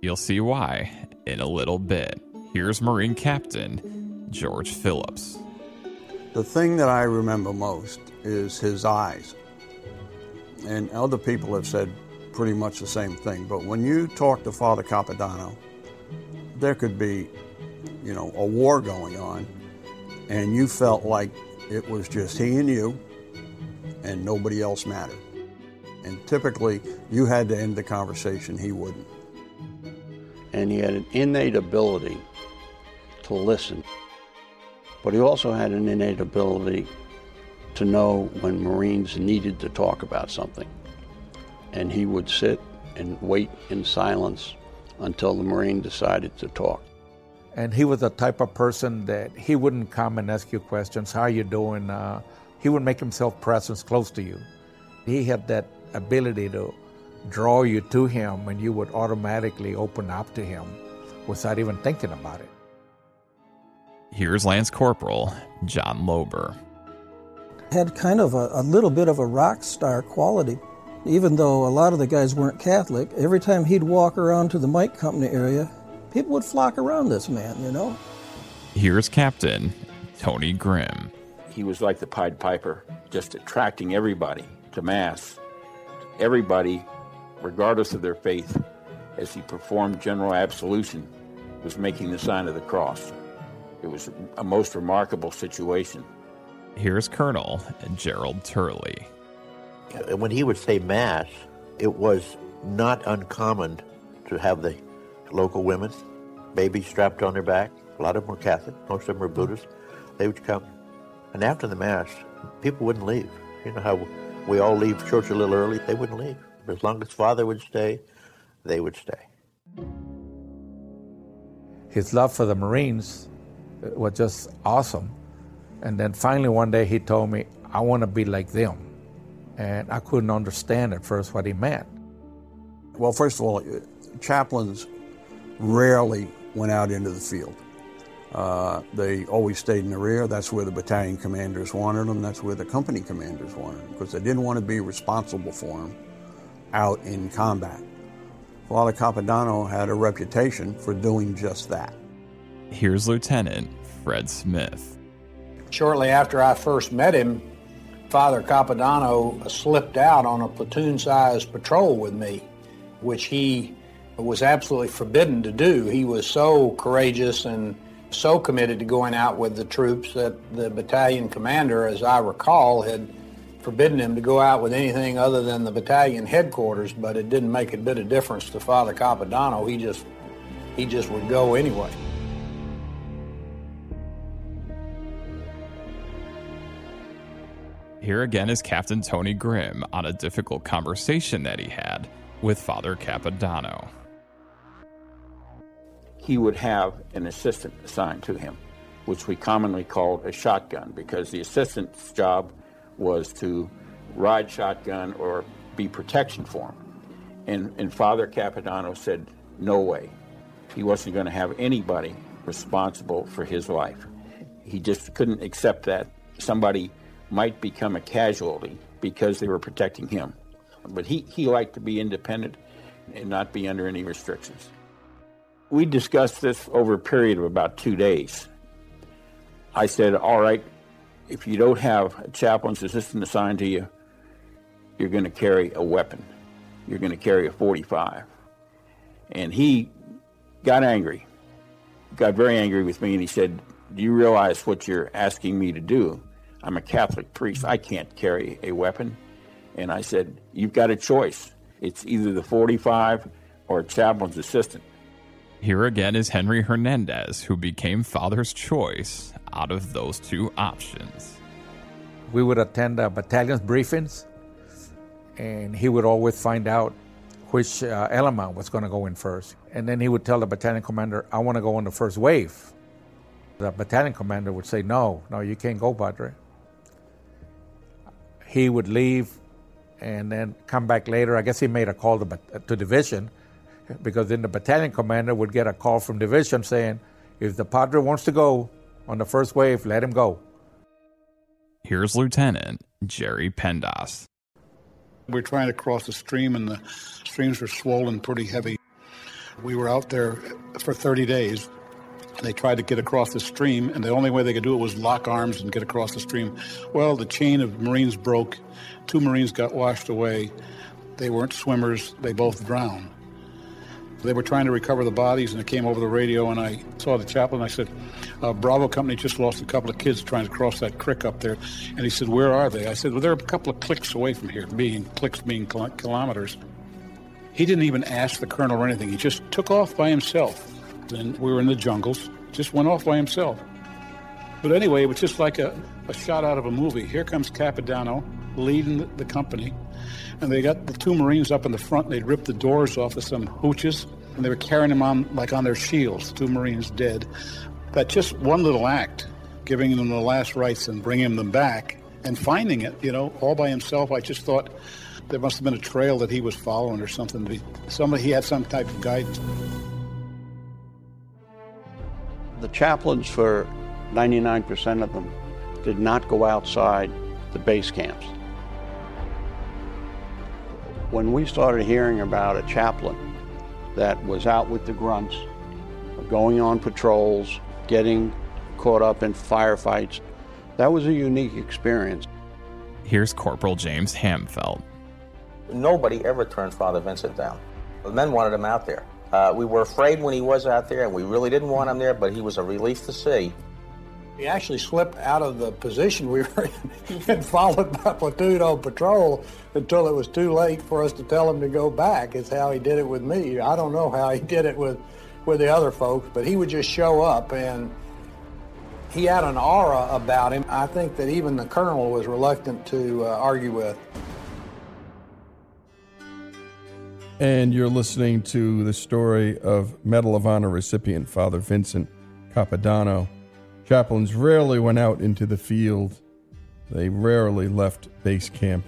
You'll see why in a little bit. Here's Marine Captain George Phillips. The thing that I remember most is his eyes. And other people have said pretty much the same thing. But when you talk to Father Capodanno, there could be, you know, a war going on, and you felt like it was just he and you, and nobody else mattered. And typically, you had to end the conversation, he wouldn't. And he had an innate ability to listen, but he also had an innate ability to know when Marines needed to talk about something and he would sit and wait in silence until the Marine decided to talk. And he was the type of person that he wouldn't come and ask you questions. How are you doing? Uh, he would make himself presence close to you. He had that ability to draw you to him, and you would automatically open up to him without even thinking about it. Here's Lance Corporal John Lober. Had kind of a, a little bit of a rock star quality. Even though a lot of the guys weren't Catholic, every time he'd walk around to the Mike Company area, people would flock around this man, you know? Here's Captain Tony Grimm. He was like the Pied Piper, just attracting everybody to Mass. Everybody, regardless of their faith, as he performed general absolution, was making the sign of the cross. It was a most remarkable situation. Here's Colonel Gerald Turley. And when he would say Mass, it was not uncommon to have the local women, babies strapped on their back. A lot of them were Catholic, most of them were mm-hmm. Buddhist. They would come. And after the Mass, people wouldn't leave. You know how we all leave church a little early? They wouldn't leave. As long as Father would stay, they would stay. His love for the Marines uh, was just awesome. And then finally one day he told me, I want to be like them. And I couldn't understand at first what he meant. Well, first of all, chaplains rarely went out into the field. Uh, they always stayed in the rear. That's where the battalion commanders wanted them. That's where the company commanders wanted them because they didn't want to be responsible for them out in combat. Father Capodanno had a reputation for doing just that. Here's Lieutenant Fred Smith. Shortly after I first met him, Father Capodanno slipped out on a platoon sized patrol with me, which he was absolutely forbidden to do. He was so courageous and so committed to going out with the troops that the battalion commander, as I recall, had forbidden him to go out with anything other than the battalion headquarters, but it didn't make a bit of difference to Father Capodanno. He just he just would go anyway. Here again is Captain Tony Grimm on a difficult conversation that he had with Father Capodanno. He would have an assistant assigned to him, which we commonly called a shotgun, because the assistant's job was to ride shotgun or be protection for him. And, and Father Capodanno said, no way. He wasn't going to have anybody responsible for his life. He just couldn't accept that somebody might become a casualty because they were protecting him. But he, he liked to be independent and not be under any restrictions. We discussed this over a period of about two days. I said, All right, if you don't have a chaplain's assistant assigned to you, you're going to carry a weapon. You're going to carry a 45. And he got angry, got very angry with me, and he said, Do you realize what you're asking me to do? I'm a Catholic priest. I can't carry a weapon. And I said, You've got a choice. It's either the 45 or a chaplain's assistant. Here again is Henry Hernandez, who became Father's choice out of those two options. We would attend uh, battalion's briefings, and he would always find out which uh, element was going to go in first. And then he would tell the battalion commander, I want to go on the first wave. The battalion commander would say, No, no, you can't go, Padre. He would leave and then come back later. I guess he made a call to, to division because then the battalion commander would get a call from division saying, if the padre wants to go on the first wave, let him go. Here's Lieutenant Jerry Pendas. We were trying to cross the stream, and the streams were swollen pretty heavy. We were out there for 30 days. They tried to get across the stream, and the only way they could do it was lock arms and get across the stream. Well, the chain of Marines broke. Two Marines got washed away. They weren't swimmers, they both drowned. They were trying to recover the bodies, and it came over the radio, and I saw the chaplain. I said, uh, Bravo Company just lost a couple of kids trying to cross that creek up there. And he said, Where are they? I said, Well, they're a couple of clicks away from here, being clicks being kilometers. He didn't even ask the colonel or anything. He just took off by himself. And we were in the jungles, just went off by himself. But anyway, it was just like a, a shot out of a movie. Here comes Capodanno leading the, company. And they got the two Marines up in the front, and they'd ripped the doors off of some hooches, and they were carrying them on like on their shields, two Marines dead. That just one little act, giving them the last rites and bringing them back, and finding it, you know, all by himself, I just thought there must have been a trail that he was following or something. Somebody, he had some type of guidance. The chaplains for 99% of them did not go outside the base camps. When we started hearing about a chaplain that was out with the grunts, going on patrols, getting caught up in firefights, that was a unique experience. Here's Corporal James Hamfeld. Nobody ever turned Father Vincent down. The men wanted him out there. Uh, we were afraid when he was out there, and we really didn't want him there, but he was a relief to see. He actually slipped out of the position we were in *laughs* and followed by platoon on patrol until it was too late for us to tell him to go back. Is how he did it with me. I don't know how he did it with, with the other folks, but he would just show up and he had an aura about him. I think that even the colonel was reluctant to uh, argue with. And you're listening to the story of Medal of Honor recipient Father Vincent Capodanno. Chaplains rarely went out into the field. They rarely left base camp.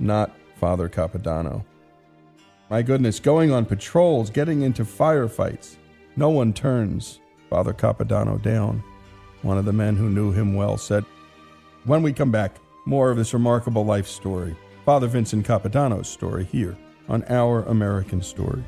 Not Father Capodanno. My goodness, going on patrols, getting into firefights. No one turns Father Capodanno down. One of the men who knew him well said, When we come back, more of this remarkable life story, Father Vincent Capodanno's story here on Our American Story.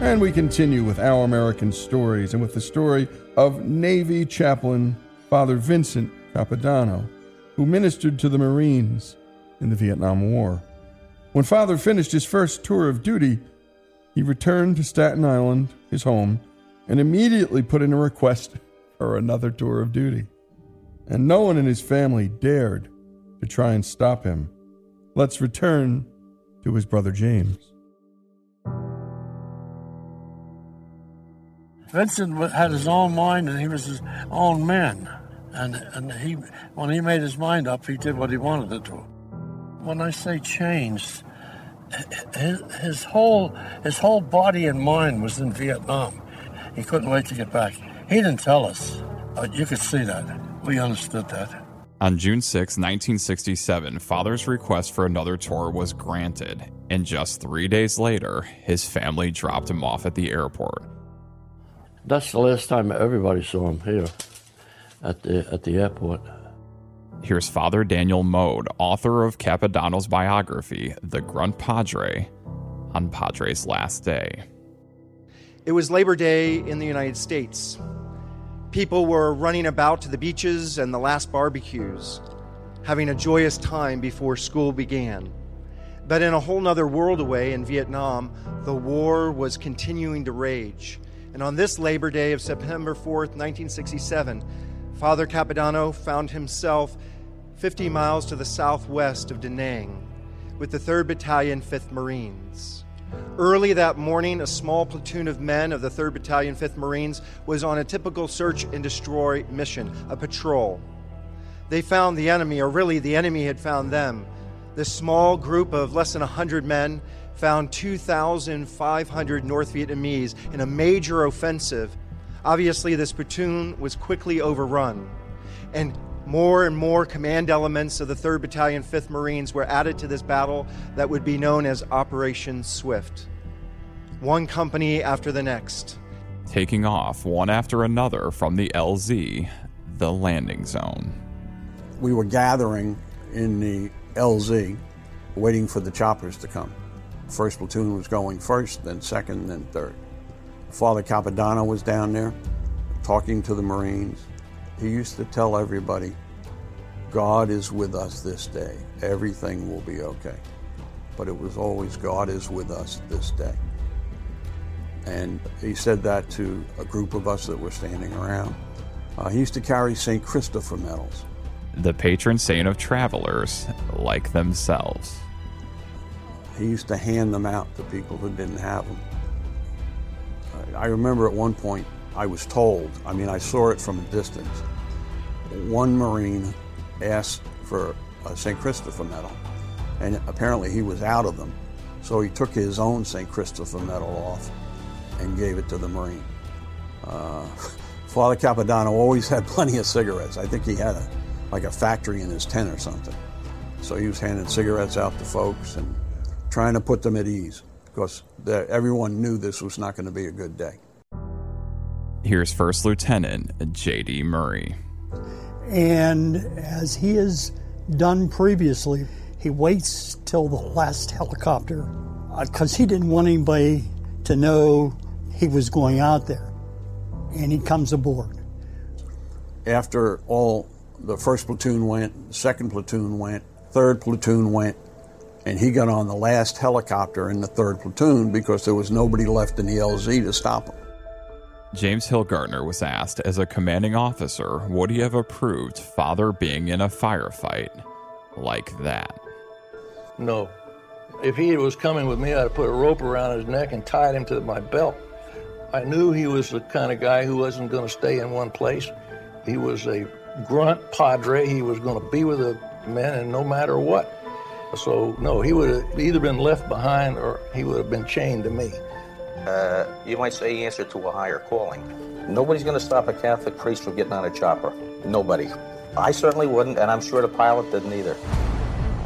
And we continue with Our American Stories and with the story of Navy chaplain Father Vincent Capodanno, who ministered to the Marines in the Vietnam War. When Father finished his first tour of duty, he returned to Staten Island, his home, and immediately put in a request for another tour of duty. And no one in his family dared to try and stop him. Let's return to his brother James. Vincent had his own mind and he was his own man. And, and he, when he made his mind up, he did what he wanted to do. When I say changed, his, his whole his whole body and mind was in Vietnam. He couldn't wait to get back. He didn't tell us, but you could see that. We understood that. On June 6, 1967, Father's request for another tour was granted, and just three days later, his family dropped him off at the airport. That's the last time everybody saw him here at the at the airport. Here's Father Daniel Mode, author of Capodanno's biography, The Grunt Padre, on Padre's last day. It was Labor Day in the United States. People were running about to the beaches and the last barbecues, having a joyous time before school began. But in a whole nother world away in Vietnam, the war was continuing to rage. And on this Labor Day of September 4th, 1967, Father Capodanno found himself 50 miles to the southwest of Da Nang with the 3rd Battalion, 5th Marines. Early that morning, a small platoon of men of the 3rd Battalion, 5th Marines was on a typical search and destroy mission, a patrol. They found the enemy, or really, the enemy had found them. This small group of less than 100 men found 2,500 North Vietnamese in a major offensive. Obviously, this platoon was quickly overrun, and more and more command elements of the 3rd Battalion, 5th Marines were added to this battle that would be known as Operation Swift. One company after the next. Taking off one after another from the LZ, the landing zone. We were gathering in the LZ, waiting for the choppers to come. First platoon was going first, then second, then third. Father Capodanno was down there talking to the Marines. He used to tell everybody, God is with us this day. Everything will be okay. But it was always, God is with us this day. And he said that to a group of us that were standing around. Uh, he used to carry St. Christopher medals. The patron saint of travelers like themselves. He used to hand them out to people who didn't have them. I remember at one point I was told, I mean, I saw it from a distance. One Marine asked for a St. Christopher medal, and apparently he was out of them. So he took his own St. Christopher medal off and gave it to the Marine. Uh, *laughs* Father Capodanno always had plenty of cigarettes. I think he had a, like a factory in his tent or something. So he was handing cigarettes out to folks and trying to put them at ease because everyone knew this was not going to be a good day. Here's First Lieutenant J.D. Murray. And as he has done previously, he waits till the last helicopter because uh, he didn't want anybody to know he was going out there. And he comes aboard. After all, the first platoon went, second platoon went, third platoon went, and he got on the last helicopter in the third platoon because there was nobody left in the LZ to stop him. James Hillgartner was asked, as a commanding officer, would he have approved father being in a firefight like that? No. If he was coming with me, I'd put a rope around his neck and tied him to my belt. I knew he was the kind of guy who wasn't going to stay in one place. He was a grunt padre. He was going to be with the men, and no matter what. So, no, he would have either been left behind or he would have been chained to me uh, you might say, answer to a higher calling. Nobody's going to stop a Catholic priest from getting on a chopper. Nobody. I certainly wouldn't, and I'm sure the pilot didn't either.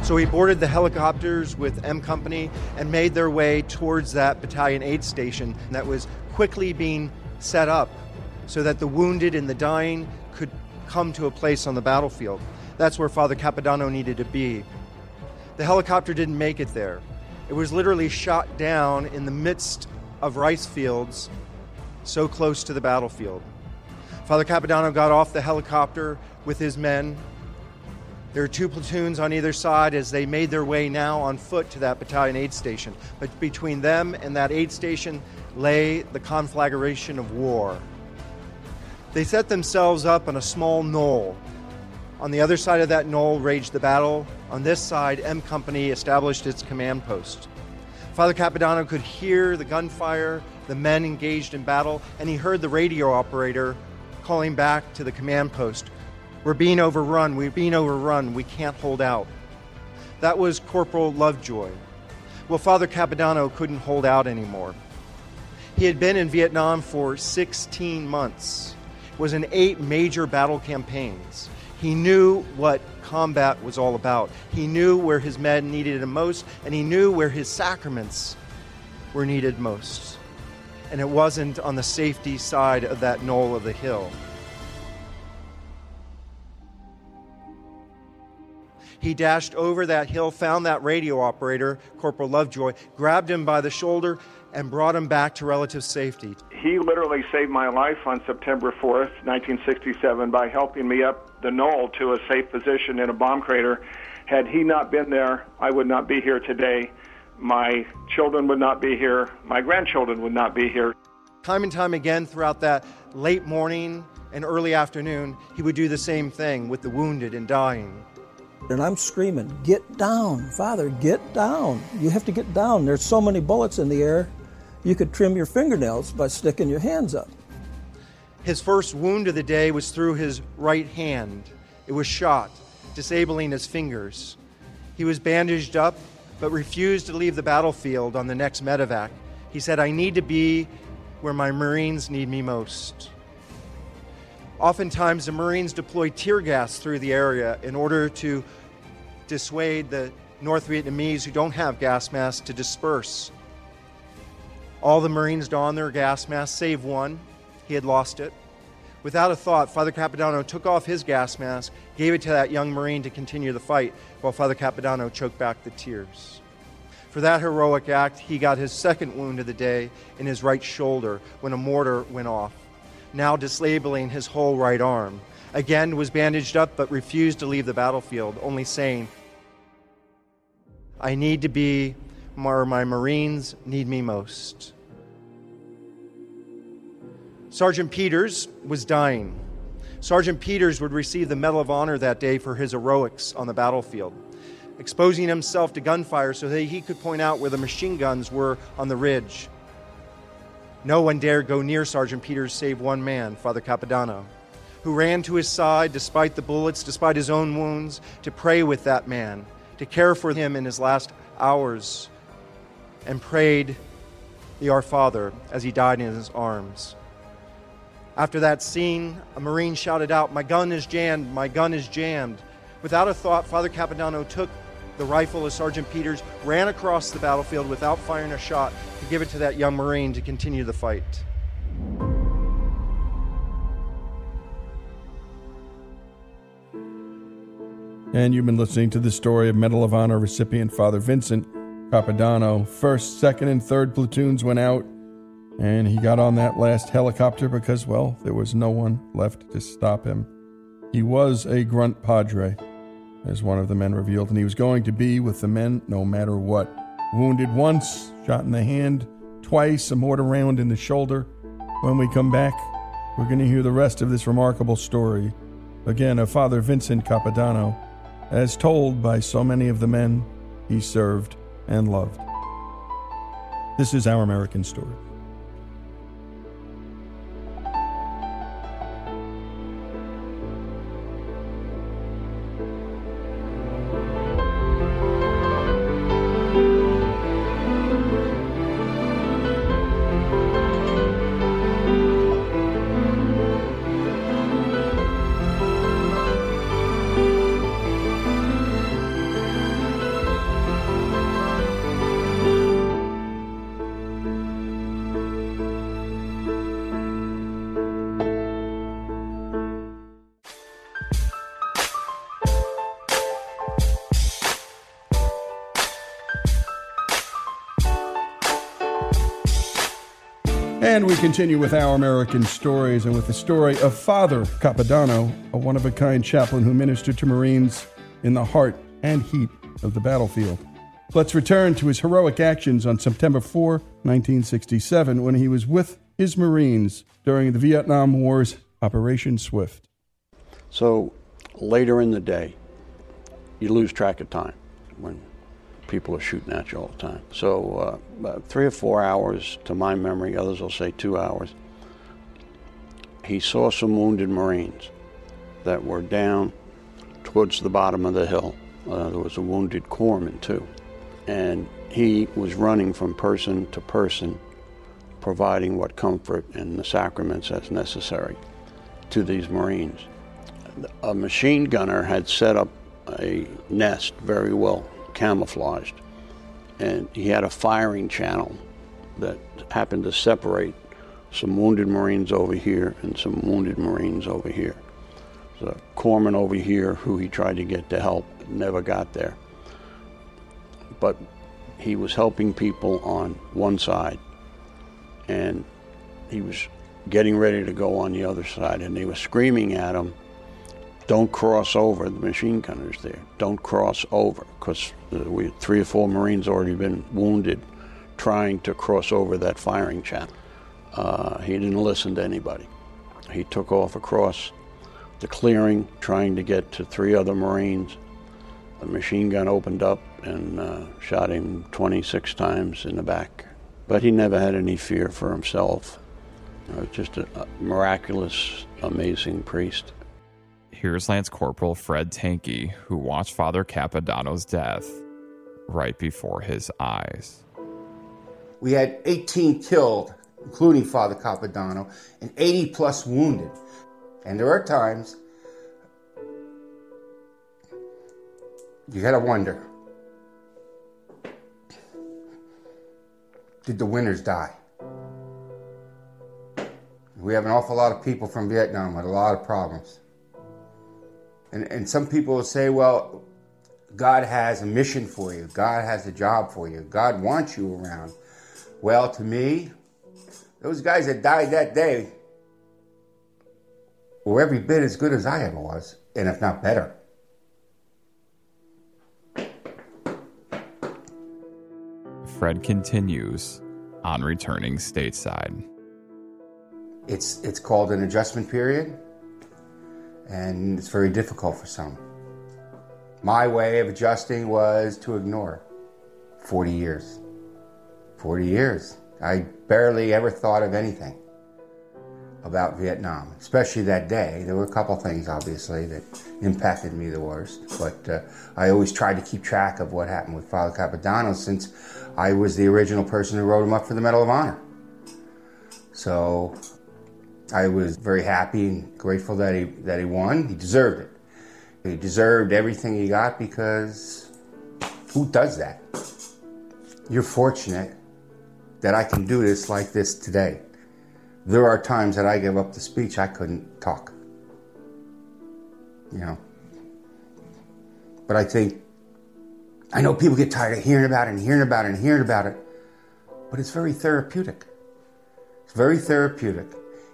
So he boarded the helicopters with M Company and made their way towards that battalion aid station that was quickly being set up so that the wounded and the dying could come to a place on the battlefield. That's where Father Capodanno needed to be. The helicopter didn't make it there. It was literally shot down in the midst of rice fields so close to the battlefield. Father Capodanno got off the helicopter with his men. There were two platoons on either side as they made their way now on foot to that battalion aid station. But between them and that aid station lay the conflagration of war. They set themselves up on a small knoll. On the other side of that knoll raged the battle. On this side, M Company established its command post. Father Capodanno could hear the gunfire, the men engaged in battle, and he heard the radio operator calling back to the command post We're being overrun, we're being overrun, we can't hold out. That was Corporal Lovejoy. Well, Father Capodanno couldn't hold out anymore. He had been in Vietnam for 16 months, was in eight major battle campaigns. He knew what combat was all about. He knew where his men needed him most, and he knew where his sacraments were needed most. And it wasn't on the safety side of that knoll of the hill. He dashed over that hill, found that radio operator, Corporal Lovejoy, grabbed him by the shoulder, and brought him back to relative safety. He literally saved my life on September 4th, 1967, by helping me up the knoll to a safe position in a bomb crater. Had he not been there, I would not be here today. My children would not be here. My grandchildren would not be here. Time and time again throughout that late morning and early afternoon, he would do the same thing with the wounded and dying. And I'm screaming, Get down, Father, get down. You have to get down. There's so many bullets in the air you could trim your fingernails by sticking your hands up. His first wound of the day was through his right hand. It was shot, disabling his fingers. He was bandaged up, but refused to leave the battlefield on the next medevac. He said, I need to be where my Marines need me most. Oftentimes, the Marines deploy tear gas through the area in order to dissuade the North Vietnamese who don't have gas masks to disperse. All the Marines donned their gas masks, save one. He had lost it. Without a thought, Father Capodanno took off his gas mask, gave it to that young Marine to continue the fight, while Father Capodanno choked back the tears. For that heroic act, he got his second wound of the day in his right shoulder when a mortar went off, now disabling his whole right arm. Again, was bandaged up but refused to leave the battlefield, only saying, I need to be where my Marines need me most. Sergeant Peters was dying. Sergeant Peters would receive the Medal of Honor that day for his heroics on the battlefield, exposing himself to gunfire so that he could point out where the machine guns were on the ridge. No one dared go near Sergeant Peters save one man, Father Capodanno, who ran to his side despite the bullets, despite his own wounds, to pray with that man, to care for him in his last hours and prayed the Our Father as he died in his arms. After that scene, a Marine shouted out, My gun is jammed, my gun is jammed. Without a thought, Father Capodanno took the rifle of Sergeant Peters, ran across the battlefield without firing a shot to give it to that young Marine to continue the fight. And you've been listening to the story of Medal of Honor recipient Father Vincent Capodanno. First, second, and third platoons went out, and he got on that last helicopter because, well, there was no one left to stop him. He was a grunt padre, as one of the men revealed, and he was going to be with the men no matter what. Wounded once, shot in the hand twice, a mortar round in the shoulder. When we come back, we're going to hear the rest of this remarkable story, again, of Father Vincent Capodanno as told by so many of the men he served and loved. This is Our American Story. And we continue with our American stories and with the story of Father Capodanno, a one of a kind chaplain who ministered to Marines in the heart and heat of the battlefield. Let's return to his heroic actions on September 4, 1967, when he was with his Marines during the Vietnam War's Operation Swift. So later in the day, you lose track of time when people are shooting at you all the time. So uh, three or four hours, to my memory, others will say two hours, he saw some wounded Marines that were down towards the bottom of the hill. Uh, there was a wounded corpsman too. And he was running from person to person, providing what comfort and the sacraments as necessary to these Marines. A machine gunner had set up a nest very well camouflaged. And he had a firing channel that happened to separate some wounded Marines over here and some wounded Marines over here. A corpsman over here who he tried to get to help never got there. But he was helping people on one side and he was getting ready to go on the other side and they were screaming at him don't cross over. The machine gunners there. Don't cross over because we three or four Marines already been wounded trying to cross over that firing channel. Uh, he didn't listen to anybody. He took off across the clearing trying to get to three other Marines. The machine gun opened up and uh, shot him 26 times in the back. But he never had any fear for himself. Uh, just a, miraculous, amazing priest. Here's Lance Corporal Fred Tancke, who watched Father Capodanno's death right before his eyes. We had 18 killed, including Father Capodanno, and 80 plus wounded. And there are times you gotta wonder did the winners die? We have an awful lot of people from Vietnam with a lot of problems. And, and some people will say, well, God has a mission for you. God has a job for you. God wants you around. Well, to me, those guys that died that day were every bit as good as I ever was, and if not better. Fred continues on returning stateside. It's, it's called an adjustment period and it's very difficult for some. My way of adjusting was to ignore 40 years. 40 years. I barely ever thought of anything about Vietnam, especially that day. There were a couple things, obviously, that impacted me the worst, but uh, I always tried to keep track of what happened with Father Capodanno since I was the original person who wrote him up for the Medal of Honor. So I was very happy and grateful that he, that he won. He deserved it. He deserved everything he got because who does that? You're fortunate that I can do this like this today. There are times that I give up the speech, I couldn't talk. You know. But I think, I know people get tired of hearing about it and hearing about it and hearing about it, but it's very therapeutic. It's very therapeutic.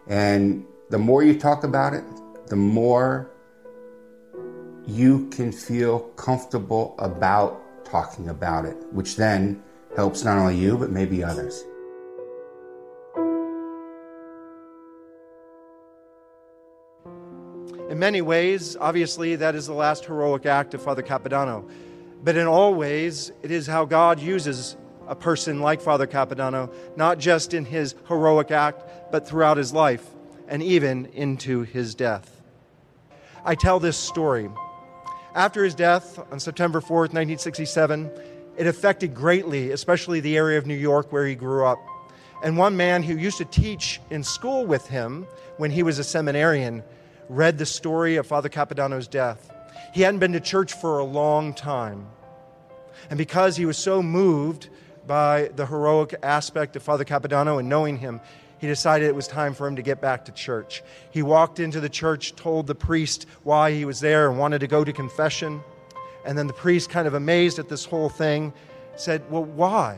And the more you talk about it, the more you can feel comfortable about talking about it, which then helps not only you, but maybe others. In many ways, obviously, that is the last heroic act of Father Capodanno. But in all ways, it is how God uses a person like Father Capodanno, not just in his heroic act, but throughout his life and even into his death. I tell this story. After his death on September 4th, 1967, it affected greatly, especially the area of New York where he grew up. And one man who used to teach in school with him when he was a seminarian read the story of Father Capodanno's death. He hadn't been to church for a long time. And because he was so moved by the heroic aspect of Father Capodanno and knowing him, he decided it was time for him to get back to church. He walked into the church, told the priest why he was there, and wanted to go to confession. And then the priest, kind of amazed at this whole thing, said, Well, why?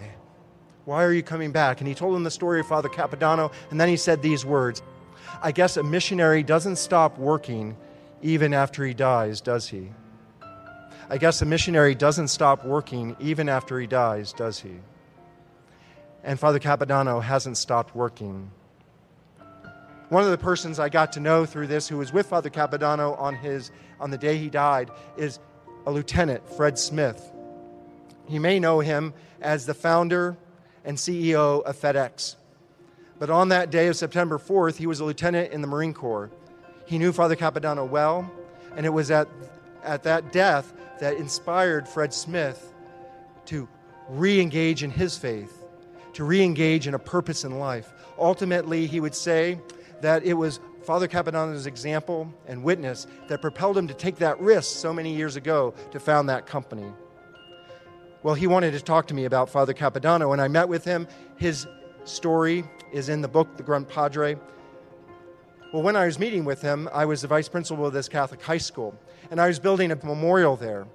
Why are you coming back? And he told him the story of Father Capodanno, and then he said these words I guess a missionary doesn't stop working even after he dies, does he? I guess a missionary doesn't stop working even after he dies, does he? And Father Capodanno hasn't stopped working. One of the persons I got to know through this who was with Father Capodanno on, his, on the day he died is a lieutenant, Fred Smith. You may know him as the founder and CEO of FedEx. But on that day of September 4th, he was a lieutenant in the Marine Corps. He knew Father Capodanno well, and it was at, at that death that inspired Fred Smith to re engage in his faith, to re engage in a purpose in life. Ultimately, he would say that it was Father Capodanno's example and witness that propelled him to take that risk so many years ago to found that company. Well, he wanted to talk to me about Father Capodanno, and I met with him. His story is in the book, The Grunt Padre. Well, when I was meeting with him, I was the vice principal of this Catholic high school, and I was building a memorial there.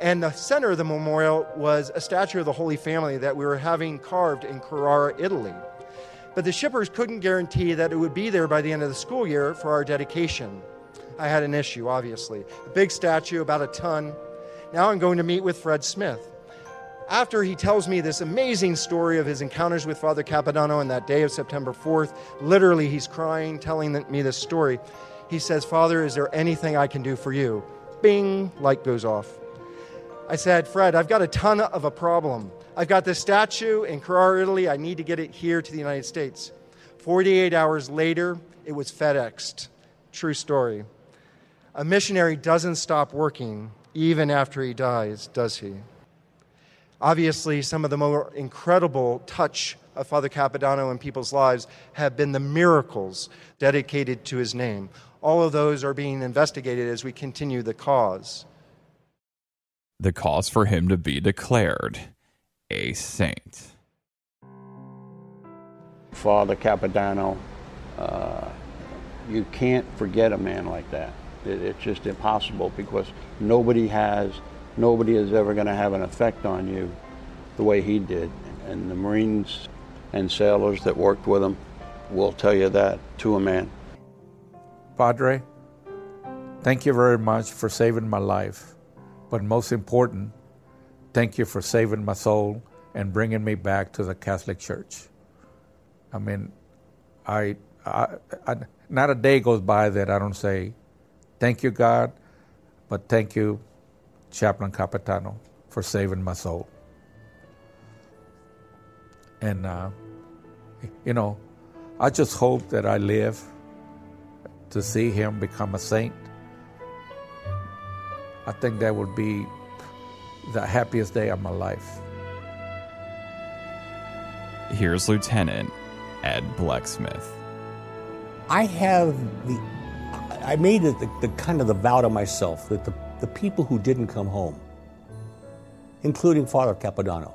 And the center of the memorial was a statue of the Holy Family that we were having carved in Carrara, Italy. But the shippers couldn't guarantee that it would be there by the end of the school year for our dedication. I had an issue, obviously. A big statue, about a ton. Now I'm going to meet with Fred Smith after he tells me this amazing story of his encounters with Father Capodanno on that day of September 4th, literally he's crying, telling me this story. He says, Father, is there anything I can do for you? Bing, light goes off. I said, Fred, I've got a ton of a problem. I've got this statue in Carrara, Italy. I need to get it here to the United States. 48 hours later, it was FedExed. True story. A missionary doesn't stop working even after he dies, does he? Obviously, some of the more incredible touch of Father Capodanno in people's lives have been the miracles dedicated to his name. All of those are being investigated as we continue the cause. The cause for him to be declared a saint. Father Capodanno, uh, you can't forget a man like that. It, it's just impossible because nobody has nobody is ever going to have an effect on you the way he did. And the Marines and sailors that worked with him will tell you that to a man. Padre, thank you very much for saving my life. But most important, thank you for saving my soul and bringing me back to the Catholic Church. I mean, I, I, I not a day goes by that I don't say, thank you, God, but thank you, Chaplain Capodanno, for saving my soul. And, uh, you know, I just hope that I live to see him become a saint. I think that would be the happiest day of my life. Here's Lieutenant Ed Blecksmith. I have the, I made it the, the kind of the vow to myself that the, the people who didn't come home, including Father Capodanno,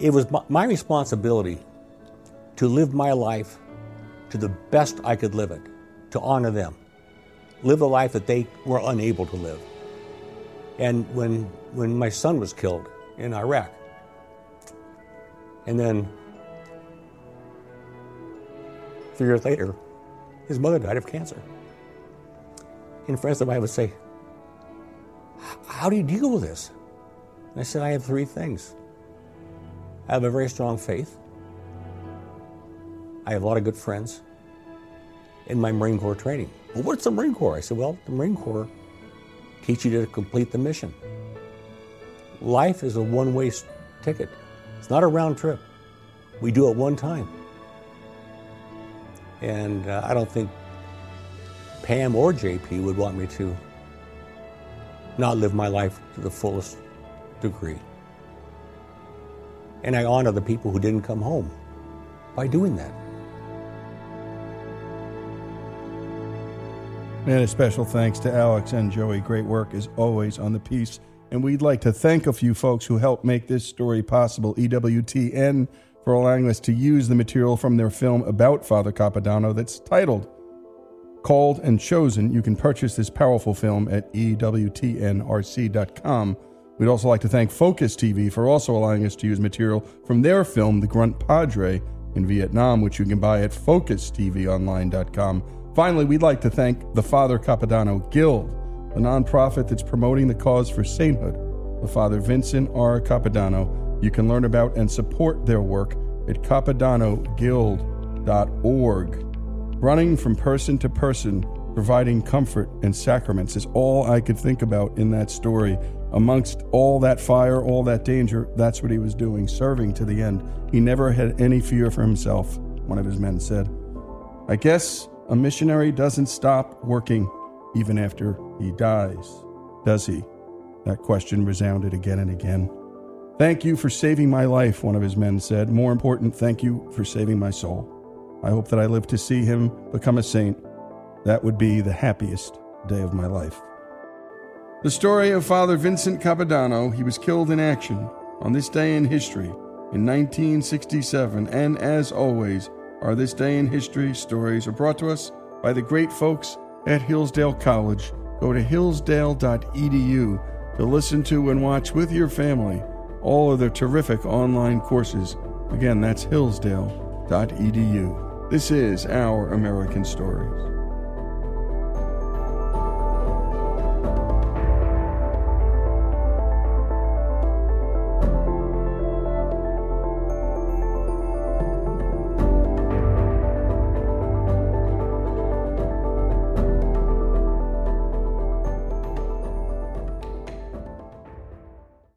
it was my, my responsibility to live my life to the best I could live it, to honor them, live the life that they were unable to live. And when, when my son was killed in Iraq, and then three years later, his mother died of cancer. And friends of mine would say, How do you deal with this? And I said, I have three things. I have a very strong faith. I have a lot of good friends in my Marine Corps training. Well, what's the Marine Corps? I said, well, the Marine Corps teach you to complete the mission. Life is a one way ticket, it's not a round trip. We do it one time. And uh, I don't think Pam or JP would want me to not live my life to the fullest degree. And I honor the people who didn't come home by doing that. And a special thanks to Alex and Joey. Great work as always on the piece. And we'd like to thank a few folks who helped make this story possible. EWTN for allowing us to use the material from their film about Father Capodanno that's titled Called and Chosen. You can purchase this powerful film at EWTNRC.com. We'd also like to thank Focus TV for also allowing us to use material from their film, The Grunt Padre, in Vietnam, which you can buy at FocusTVOnline.com. Finally, we'd like to thank the Father Capodanno Guild, a nonprofit that's promoting the cause for sainthood of Father Vincent R. Capodanno. You can learn about and support their work at capodannoguild.org. Running from person to person, providing comfort and sacraments is all I could think about in that story. Amongst all that fire, all that danger, that's what he was doing, serving to the end. He never had any fear for himself, one of his men said. I guess a missionary doesn't stop working even after he dies, does he? That question resounded again and again. Thank you for saving my life, one of his men said. More important, thank you for saving my soul. I hope that I live to see him become a saint. That would be the happiest day of my life. The story of Father Vincent Capodanno, he was killed in action on this day in history in 1967, and as always, our This Day in History stories are brought to us by the great folks at Hillsdale College. Go to hillsdale.edu to listen to and watch with your family all of their terrific online courses. Again, that's hillsdale.edu. This is Our American Stories.